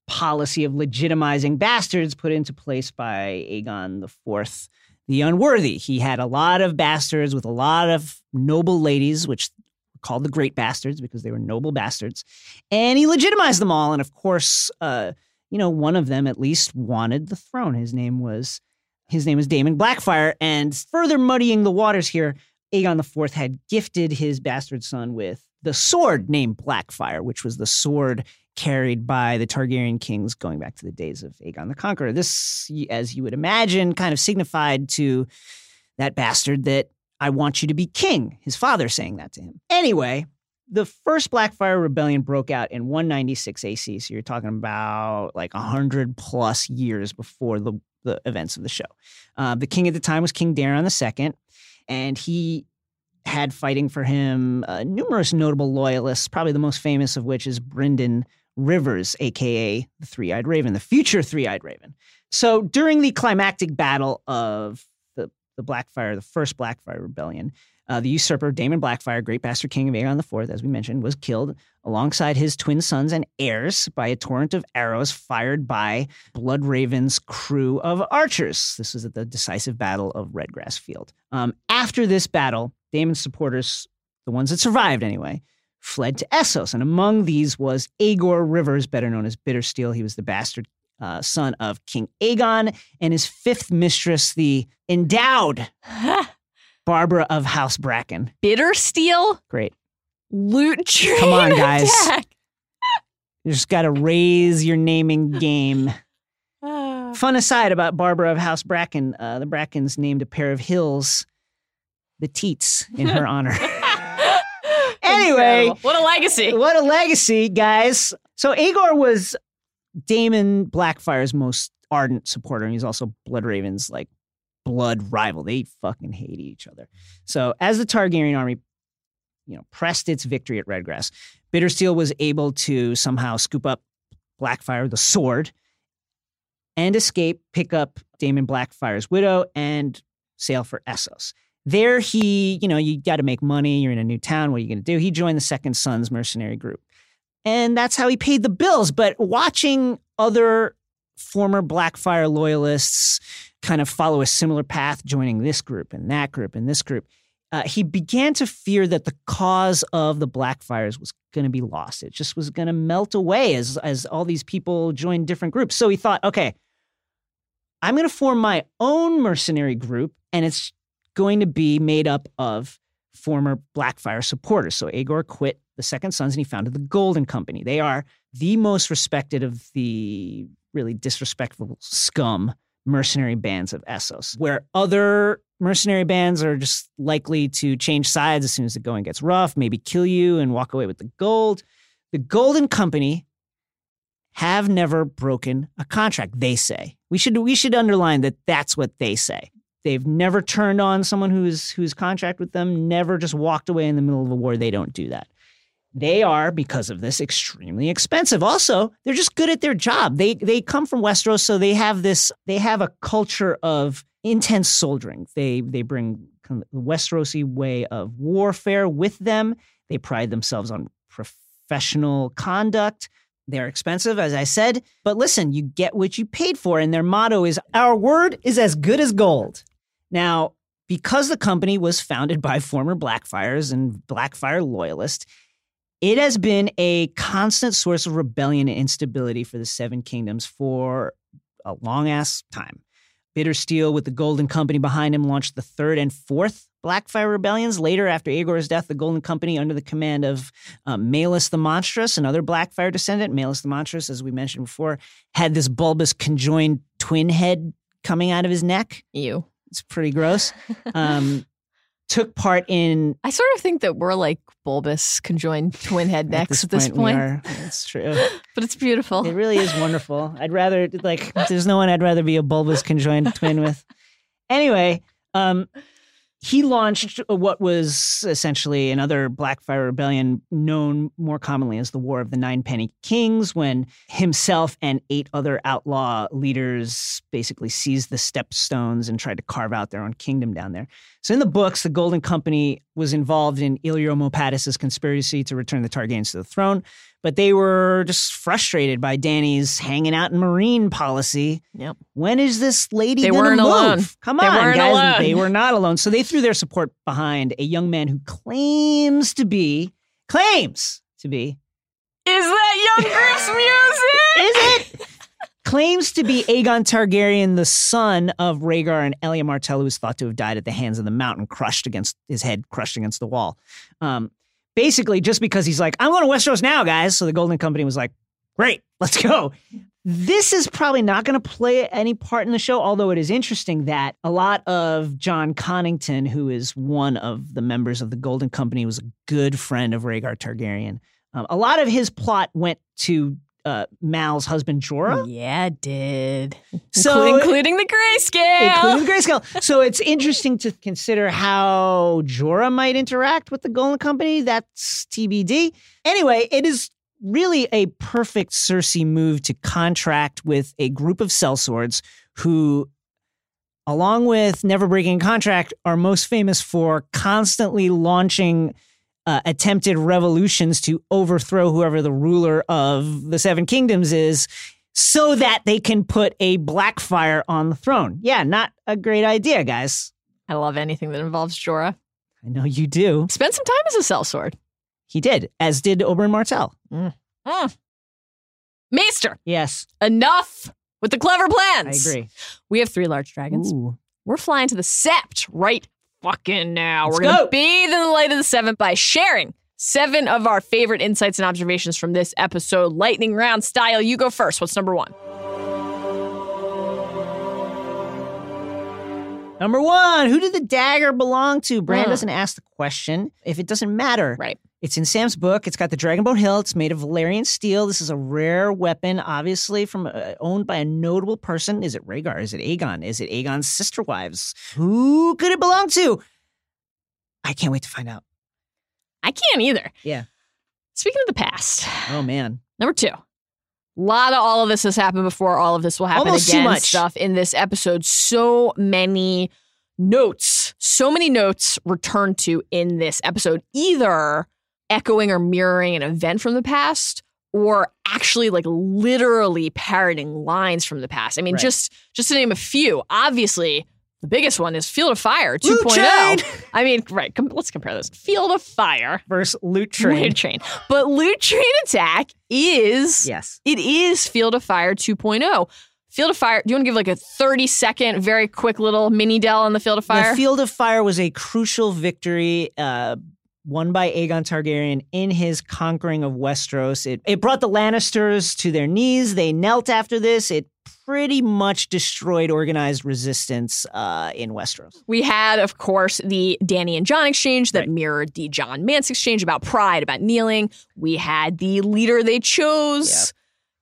S1: policy of legitimizing bastards put into place by Aegon IV the Unworthy. He had a lot of bastards with a lot of noble ladies, which were called the Great Bastards because they were noble bastards. And he legitimized them all. And of course, uh, you know, one of them at least wanted the throne. His name was his name was Daemon Blackfyre. And further muddying the waters here, Aegon IV had gifted his bastard son with the sword named Blackfyre, which was the sword carried by the Targaryen kings going back to the days of Aegon the Conqueror. This, as you would imagine, kind of signified to that bastard that I want you to be king, his father saying that to him. Anyway, the first Blackfyre Rebellion broke out in 196 AC, so you're talking about like 100 plus years before the, the events of the show. Uh, the king at the time was King Daeron II, and he had fighting for him uh, numerous notable loyalists, probably the most famous of which is Brynden Rivers, aka the Three Eyed Raven, the future Three Eyed Raven. So during the climactic battle of the, the Blackfyre, the first Blackfyre Rebellion, uh, the usurper Daemon Blackfyre, great bastard king of Aegon IV, as we mentioned, was killed alongside his twin sons and heirs by a torrent of arrows fired by Bloodraven's crew of archers. This was at the decisive battle of Redgrass Field. Um, after this battle, Daemon's supporters, the ones that survived anyway, fled to Essos, and among these was Aegor Rivers, better known as Bittersteel. He was the bastard uh, son of King Aegon, and his fifth mistress, the endowed Barbara of House Bracken.
S5: Bitter steel,
S1: Great.
S5: loot train.
S1: Come on, guys.
S5: attack.
S1: You just got to raise your naming game. Fun aside about Barbara of House Bracken uh, the Brackens named a pair of hills the Teats in her honor. Anyway.
S5: What a legacy.
S1: what a legacy, guys. So Aegor was Daemon Blackfyre's most ardent supporter, and he's also Bloodraven's like blood rival. They fucking hate each other. So as the Targaryen army, you know, pressed its victory at Redgrass, Bittersteel was able to somehow scoop up Blackfyre, the sword, and escape, pick up Daemon Blackfyre's widow, and sail for Essos. There, he, you know, you got to make money. You're in a new town. What are you going to do? He joined the Second Sons mercenary group. And that's how he paid the bills. But watching other former Blackfyre loyalists kind of follow a similar path, joining this group and that group and this group, uh, he began to fear that the cause of the Blackfyres was going to be lost. It just was going to melt away as as all these people joined different groups. So he thought, okay, I'm going to form my own mercenary group, and it's going to be made up of former Blackfyre supporters. So Aegor quit the Second Sons and he founded the Golden Company. They are the most respected of the really disrespectful scum mercenary bands of Essos, where other mercenary bands are just likely to change sides as soon as the going gets rough, maybe kill you and walk away with the gold. The Golden Company have never broken a contract, they say. We should we should underline that that's what they say. They've never turned on someone who's who's contract with them, never just walked away in the middle of a war. They don't do that. They are, because of this, extremely expensive. Also, they're just good at their job. They they come from Westeros, so they have this. They have a culture of intense soldiering. They they bring kind of the Westerosi way of warfare with them. They pride themselves on professional conduct. They're expensive, as I said, but listen, you get what you paid for, and their motto is "Our word is as good as gold." Now, because the company was founded by former Blackfyres and Blackfyre loyalists, it has been a constant source of rebellion and instability for the Seven Kingdoms for a long ass time. Bittersteel, with the Golden Company behind him, launched the third and fourth Blackfyre rebellions. Later, after Aegor's death, the Golden Company, under the command of um, Maelys the Monstrous, another Blackfyre descendant, Maelys the Monstrous, as we mentioned before, had this bulbous conjoined twin head coming out of his neck.
S5: You.
S1: It's pretty gross. Um, took part in
S5: I sort of think that we're like bulbous conjoined twin head necks at this,
S1: we
S5: point,
S1: It's true.
S5: but it's beautiful.
S1: It really is wonderful. I'd rather like there's no one I'd rather be a bulbous conjoined twin with. Anyway, um he launched what was essentially another Blackfyre rebellion known more commonly as the War of the Nine Penny Kings when himself and eight other outlaw leaders basically seized the stepstones and tried to carve out their own kingdom down there. So in the books, the Golden Company was involved in Illyrio Mopatis' conspiracy to return the Targaryens to the throne, but they were just frustrated by Dany's hanging out in Meereen policy.
S5: Yep.
S1: When is this lady
S5: They weren't
S1: move?
S5: alone.
S1: Come
S5: They
S1: on,
S5: weren't
S1: guys.
S5: alone.
S1: They were not alone. So they threw their support behind a young man who claims to be claims to be
S5: Is that Young Griff's music?
S1: is it? Claims to be Aegon Targaryen, the son of Rhaegar and Elia Martell, who is thought to have died at the hands of the mountain, crushed against his head, crushed against the wall. Um, basically, just because he's like, I'm going to Westeros now, guys. So the Golden Company was like, great, let's go. This is probably not going to play any part in the show, although it is interesting that a lot of Jon Connington, who is one of the members of the Golden Company, was a good friend of Rhaegar Targaryen. Um, a lot of his plot went to uh, Mal's husband Jorah,
S5: Yeah, it did.
S1: So-
S5: Inclu- including the grayscale.
S1: including the grayscale. So it's interesting to consider how Jorah might interact with the Golden Company. That's TBD. Anyway, it is really a perfect Cersei move to contract with a group of sellswords who, along with never breaking a contract, are most famous for constantly launching uh, attempted revolutions to overthrow whoever the ruler of the Seven Kingdoms is so that they can put a Blackfire on the throne. Yeah, not a great idea, guys.
S5: I love anything that involves Jorah.
S1: I know you do.
S5: Spend some time as a sellsword.
S1: He did, as did Oberyn Martell.
S5: Mm. Maester,
S1: Yes,
S5: enough with the clever plans.
S1: I agree.
S5: We have three large dragons.
S1: Ooh.
S5: We're flying to the Sept right fucking now.
S1: Let's
S5: We're going
S1: go.
S5: to bathe in the light of the seventh by sharing seven of our favorite insights and observations from this episode. Lightning round style. You go first. What's number one?
S1: Number one, who did the dagger belong to? Bran
S5: Hmm.
S1: doesn't ask the question. If it doesn't matter,
S5: Right.
S1: It's in Sam's book. It's got the Dragonbone hilt. It's made of Valyrian steel. This is a rare weapon, obviously from uh, owned by a notable person. Is it Rhaegar? Is it Aegon? Is it Aegon's sister wives? Who could it belong to? I can't wait to find out.
S5: I can't either.
S1: Yeah.
S5: Speaking of the past,
S1: Oh man.
S5: number two. A lot of all of this has happened before. All of this will happen
S1: Almost too much.
S5: Stuff in this episode. So many notes. So many notes returned to in this episode. Either echoing or mirroring an event from the past, or actually like literally parroting lines from the past. I mean,
S1: Right.
S5: just just to name a few. Obviously, The biggest one is Field of Fire 2.0.
S6: Loot Train!
S5: I mean, right, com- let's compare this. Field of Fire,
S1: Versus Loot Train.
S5: Loot Train. But Loot Train Attack is
S1: Yes.
S5: it is Field of Fire 2.0. Field of Fire, do you want to give like a 30 second, very quick little mini Dell on the Field of Fire?
S1: The Field of Fire was a crucial victory uh, won by Aegon Targaryen in his conquering of Westeros. It, it brought the Lannisters to their knees. They knelt after this. It pretty much destroyed organized resistance uh, in Westeros.
S5: we had, of course, the Dany and Jon exchange that
S1: Right.
S5: mirrored the Jon Mance exchange about pride, about kneeling. We had the leader they chose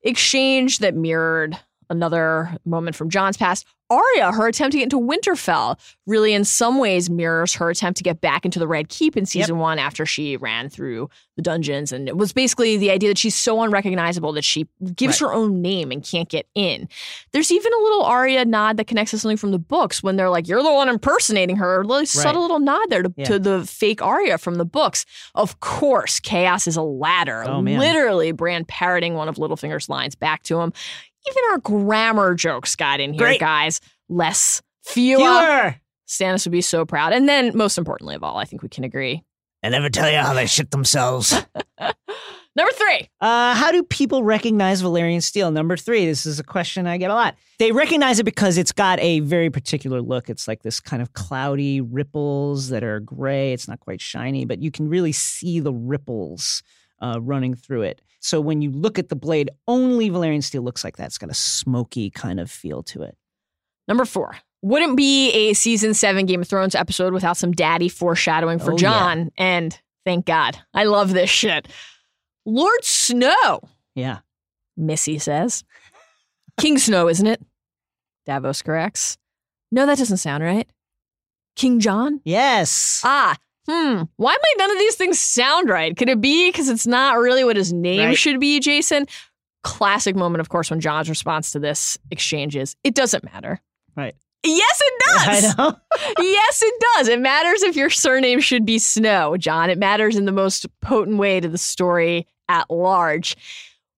S5: exchange that mirrored another moment from Jon's past. Arya, her attempt to get into Winterfell, really in some ways mirrors her attempt to get back into the Red Keep in season one after she ran through the dungeons. And it was basically the idea that she's so unrecognizable that she gives her own name and can't get in. There's even a little Arya nod that connects to something from the books when they're like, You're the one impersonating her. A little subtle little nod there to,
S1: Yeah.
S5: to the fake Arya from the books. Of course, chaos is a ladder.
S1: Oh.
S5: Literally, Bran parroting one of Littlefinger's lines back to him. Even our grammar jokes got in here,
S1: Great.
S5: guys. Less, fewer.
S1: Fewer!
S5: Stannis would be so proud. And then, most importantly of all, I think we can agree.
S1: I never tell you how they shit themselves.
S5: Number three.
S1: Uh, how do people recognize Valyrian steel? Number three. This is a question I get a lot. They recognize it because it's got a very particular look. It's like this kind of cloudy ripples that are gray. It's not quite shiny, but you can really see the ripples uh, running through it. So when you look at the blade, only Valyrian steel looks like that. It's got a smoky kind of feel to it.
S5: Number four. Wouldn't be a season seven Game of Thrones episode without some daddy foreshadowing for
S1: Oh, yeah.
S5: Jon. And thank God. I love this shit. Lord Snow,
S1: Yeah.
S5: Missy says. King Snow, isn't it? Davos corrects. No, that doesn't sound right. King Jon?
S1: Yes.
S5: Ah, hmm. Why might none of these things sound right? Could it be because it's not really what his name
S1: Right.
S5: should be, Jason? Classic moment, of course, when Jon's response to this exchange is, it doesn't matter.
S1: Right.
S5: Yes, it does.
S1: I know.
S5: yes, it does. It matters if your surname should be Snow, Jon. It matters in the most potent way to the story at large.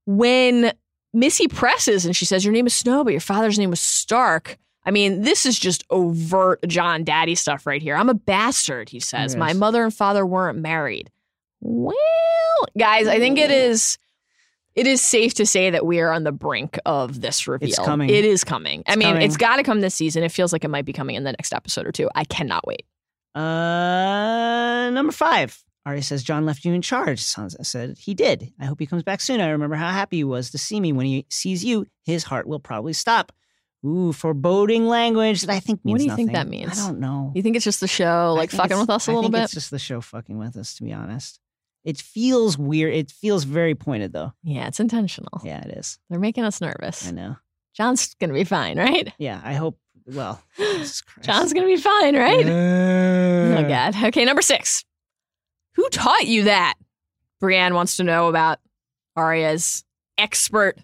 S5: When Missy presses and she says, Your name is Snow, but your father's name was Stark. I mean, this is just overt Jon Daddy stuff right here. I'm a bastard, he says.
S1: Yes.
S5: My mother and father weren't married. Well, guys, I think it is it is safe to say that we are on the brink of this reveal.
S1: It's coming.
S5: It is coming. I mean,
S1: coming.
S5: it's got to come this season. It feels like it might be coming in the next episode or two. I cannot wait.
S1: Uh, number five. Ari says Jon left you in charge. Sansa said he did. I hope he comes back soon. I remember how happy he was to see me. When he sees you, his heart will probably stop. Ooh, foreboding language that I think means
S5: What do you think that means?
S1: I don't know.
S5: You think it's just the show, like fucking with us a
S1: I
S5: little
S1: think
S5: bit?
S1: It's just the show fucking with us, to be honest. It feels weird. It feels very pointed, though.
S5: Yeah, it's intentional.
S1: Yeah, it is.
S5: They're making us nervous.
S1: I know.
S5: Jon's gonna be fine, right?
S1: Yeah, I hope. Well, Jesus Christ.
S5: Jon's gonna be fine, right?
S1: Uh,
S5: Oh God. Okay, number six. Who taught you that? Brienne wants to know about Arya's expert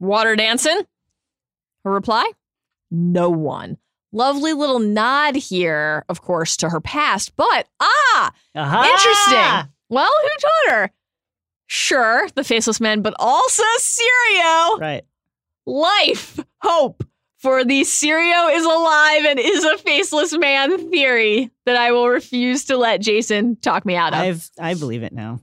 S5: water dancing. Her reply: No one. Lovely little nod here, of course, to her past, but ah,
S1: Aha!
S5: Interesting. Well, who taught her? Sure, the faceless men, but also Syrio.
S1: Right.
S5: Life, hope for the Syrio is alive and is a faceless man theory that I will refuse to let Jason talk me out of.
S1: I've I believe it now.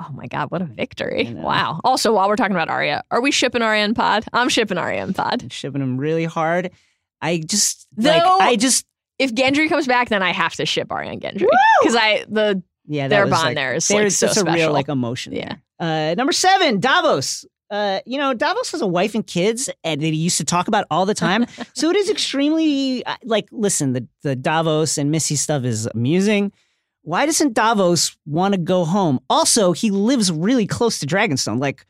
S5: Oh my god, what a victory! Wow. Also, while we're talking about Arya, are we shipping Arya and Pod? I'm shipping Arya and Pod.
S1: I'm shipping them really hard. I just like I just
S5: If Gendry comes back, then I have to ship Arya and Gendry because I the
S1: yeah.
S5: Their bond
S1: like,
S5: there is, like, so
S1: just a real
S5: special.
S1: like emotion.
S5: Yeah.
S1: Uh, number seven, Davos. Uh, you know, Davos has a wife and kids and that he used to talk about all the time. so it is extremely uh, like, listen, the, the Davos and Missy stuff is amusing. Why doesn't Davos want to go home? Also, he lives really close to Dragonstone. Like,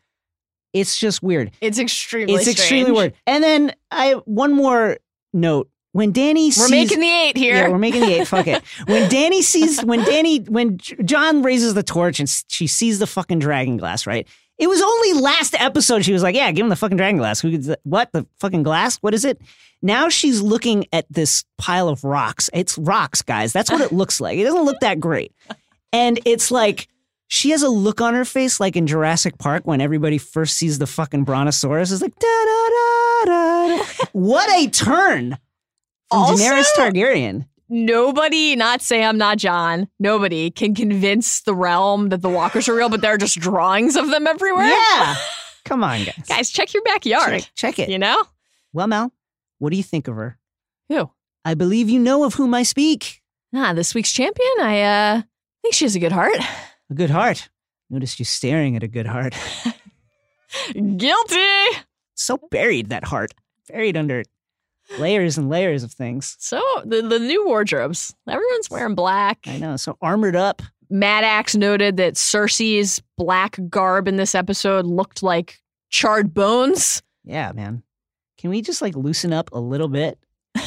S1: it's just weird.
S5: it's extremely
S1: it's extremely
S5: strange.
S1: weird. And then I one more note. When
S5: Dany
S1: sees, We're
S5: making the eight here.
S1: yeah, we're making the eight. Fuck it. When Dany sees, when Dany, when Jon raises the torch and she sees the fucking dragon glass, right? It was only last episode she was like, "Yeah, give him the fucking dragon glass." Who? What the fucking glass? What is it? Now she's looking at this pile of rocks. It's rocks, guys. That's what it looks like. It doesn't look that great, and it's like. She has a look on her face like in Jurassic Park when everybody first sees the fucking brontosaurus. It's like da da da da. da. what a turn from
S5: Also-
S1: Daenerys Targaryen.
S5: Nobody, not Sam, not Jon, nobody can convince the realm that the walkers are real, but there are just drawings of them everywhere.
S1: Yeah. Come on, guys.
S5: Guys, check your backyard.
S1: check, check it.
S5: You know?
S1: Well, Mel, what do you think of her?
S5: Who?
S1: I believe you know of whom I speak.
S5: Ah, this week's champion, I uh think she has a good heart.
S1: A good heart. Noticed you staring at a good heart.
S5: Guilty.
S1: so buried, that heart. Buried under layers and layers of things.
S5: So the, the new wardrobes. Everyone's wearing black.
S1: I know. So armored up.
S5: Mad Axe noted that Cersei's black garb in this episode looked like charred bones.
S1: Yeah, man. Can we just like loosen up a little bit?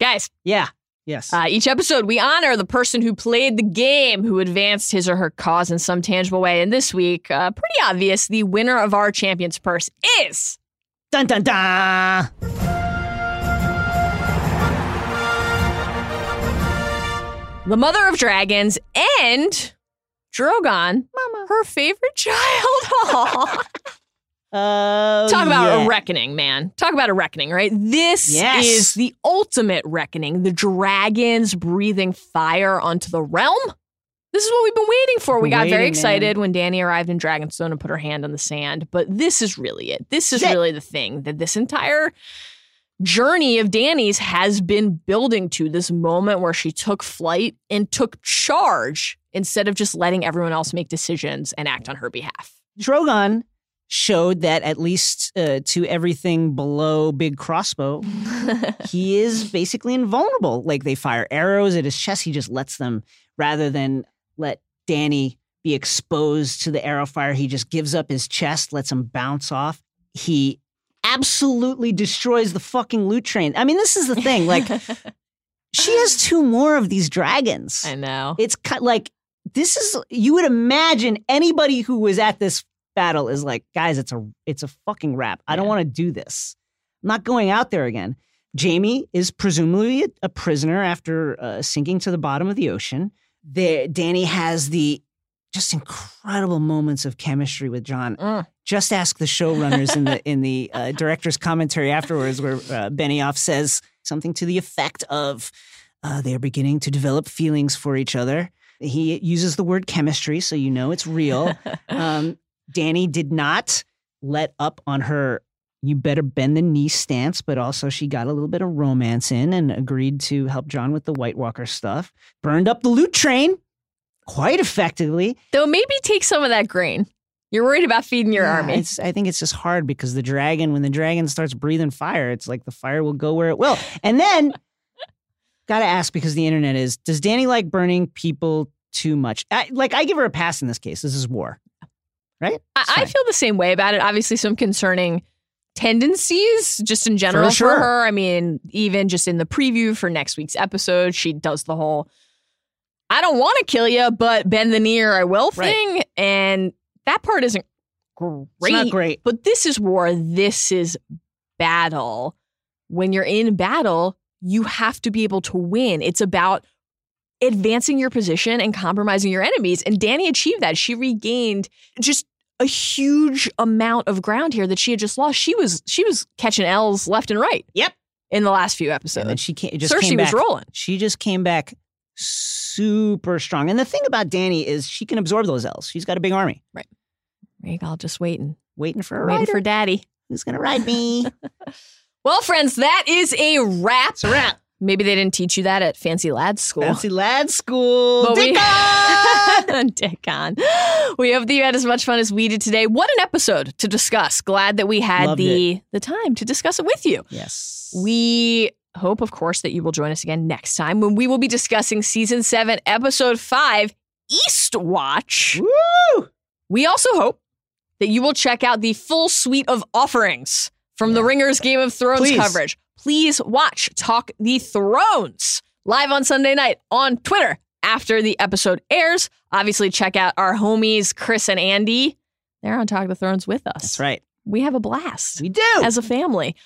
S5: Guys,
S1: Yeah. Yes.
S5: uh, each episode we honor the person who played the game, who advanced his or her cause in some tangible way. And this week, uh, pretty obvious, the winner of our champion's purse is
S1: dun dun dun.
S5: the mother of dragons and Drogon,
S1: Mama.
S5: her favorite child.
S1: Uh,
S5: Talk about
S1: yeah.
S5: a reckoning, man. Talk about a reckoning, right? This
S1: Yes.
S5: is the ultimate reckoning. The dragons breathing fire onto the realm. This is what we've been waiting for. We got very
S1: waiting,
S5: excited when Dany arrived in Dragonstone and put her hand on the sand, but this is really it. This is
S1: Shit.
S5: really the thing that this entire journey of Dany's has been building to this moment where she took flight and took charge instead of just letting everyone else make decisions and act on her behalf.
S1: Drogon showed that at least uh, to everything below big crossbow, he is basically invulnerable. Like they fire arrows at his chest, he just lets them rather than let Dany be exposed to the arrow fire. He just gives up his chest, lets him bounce off. He absolutely destroys the fucking loot train. I mean, this is the thing. Like, she has two more of these dragons.
S5: I know.
S1: It's cut like this is you would imagine anybody who was at this battle is like, guys, it's a it's a fucking wrap. I don't want to do this. I'm not going out there again. Jaime is presumably a, a prisoner after uh, sinking to the bottom of the ocean. There, Dany has the just incredible moments of chemistry with Jon.
S5: Mm.
S1: Just ask the showrunners in the in the uh, director's commentary afterwards, where uh, Benioff says something to the effect of, uh, "They are beginning to develop feelings for each other." He uses the word chemistry, so you know it's real. um, Dany did not let up on her "you better bend the knee" stance, but also she got a little bit of romance in and agreed to help Jon with the White Walker stuff. Burned up the loot train quite effectively.
S5: Though maybe take some of that grain. You're worried about feeding your
S1: Yeah,
S5: army.
S1: I think it's just hard because the dragon, when the dragon starts breathing fire, it's like the fire will go where it will. And then, gotta ask because the internet is: Does Dany like burning people too much? I, like, I give her a pass in this case. This is war, right?
S5: I, I feel the same way about it. Obviously, some concerning tendencies just in general for,
S1: sure.
S5: her. I mean, even just in the preview for next week's episode, she does the whole I don't want to kill you, but bend the knee or I will
S1: Right.
S5: thing. And that part isn't great.
S1: It's not great.
S5: But this is war. This is battle. When you're in battle, you have to be able to win. It's about advancing your position and compromising your enemies. And Dany achieved that. She regained just a huge amount of ground here that she had just lost. She was she was catching L's left and right.
S1: Yep.
S5: In the last few episodes,
S1: And then
S5: episodes.
S1: she came, just
S5: Cersei
S1: came
S5: was rolling.
S1: She just came back super strong. And the thing about Dany is she can absorb those L's. She's got a big army Right.
S5: Rhaegal just waiting.
S1: waiting for a
S5: Waiting
S1: rider.
S5: for daddy.
S1: Who's gonna ride me?
S5: Well, friends, that is a wrap.
S1: it's a wrap.
S5: Maybe they didn't teach you that at Fancy Lad School.
S1: Fancy lad school.
S5: But we-
S1: Dick on!
S5: Dick on. We hope that you had as much fun as we did today. What an episode to discuss. Glad that we had
S1: Loved
S5: the the time to discuss it with you.
S1: yes.
S5: We hope, of course, that you will join us again next time when we will be discussing season seven, episode five, East Watch.
S1: Woo!
S5: We also hope that you will check out the full suite of offerings from the Ringers Game of Thrones
S1: Please.
S5: coverage. Please watch Talk the Thrones live on Sunday night on Twitter after the episode airs. Obviously, check out our homies, Chris and Andy. They're on Talk of the Thrones with us.
S1: That's right.
S5: We have a blast
S1: We do.
S5: as a family.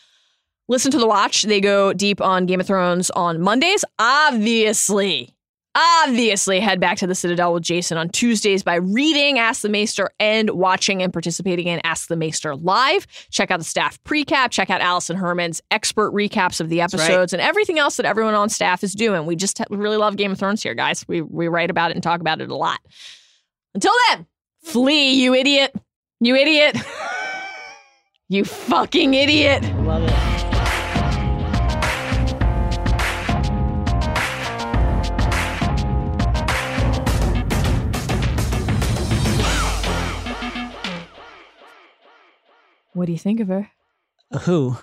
S5: Listen to the watch. They go deep on Game of Thrones on Mondays. Obviously, obviously head back to the Citadel with Jason on Tuesdays by reading Ask the Maester and watching and participating in Ask the Maester live. Check out the staff precap. Check out Alison Herman's expert recaps of the
S6: right.
S5: episodes and everything else that everyone on staff is doing. We just really love Game of Thrones here, guys. We we write about it and talk about it a lot. Until then, flee, you idiot. You idiot. you fucking idiot.
S1: Love it.
S5: What do you think of her?
S1: Who?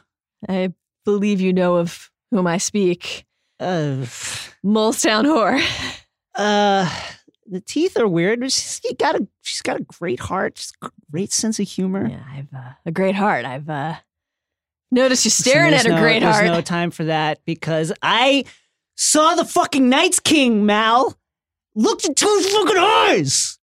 S5: I believe you know of whom I speak.
S1: Uh,
S5: Molestown whore.
S1: uh, the teeth are weird. but She's she got a she's got a great heart. She's got a great sense of humor.
S5: Yeah, I've uh, a great heart. I've uh, noticed you staring at her
S1: no-
S5: great
S1: there's
S5: heart.
S1: There's no time for that because I saw the fucking Night's King, Mal. Looked into his fucking eyes.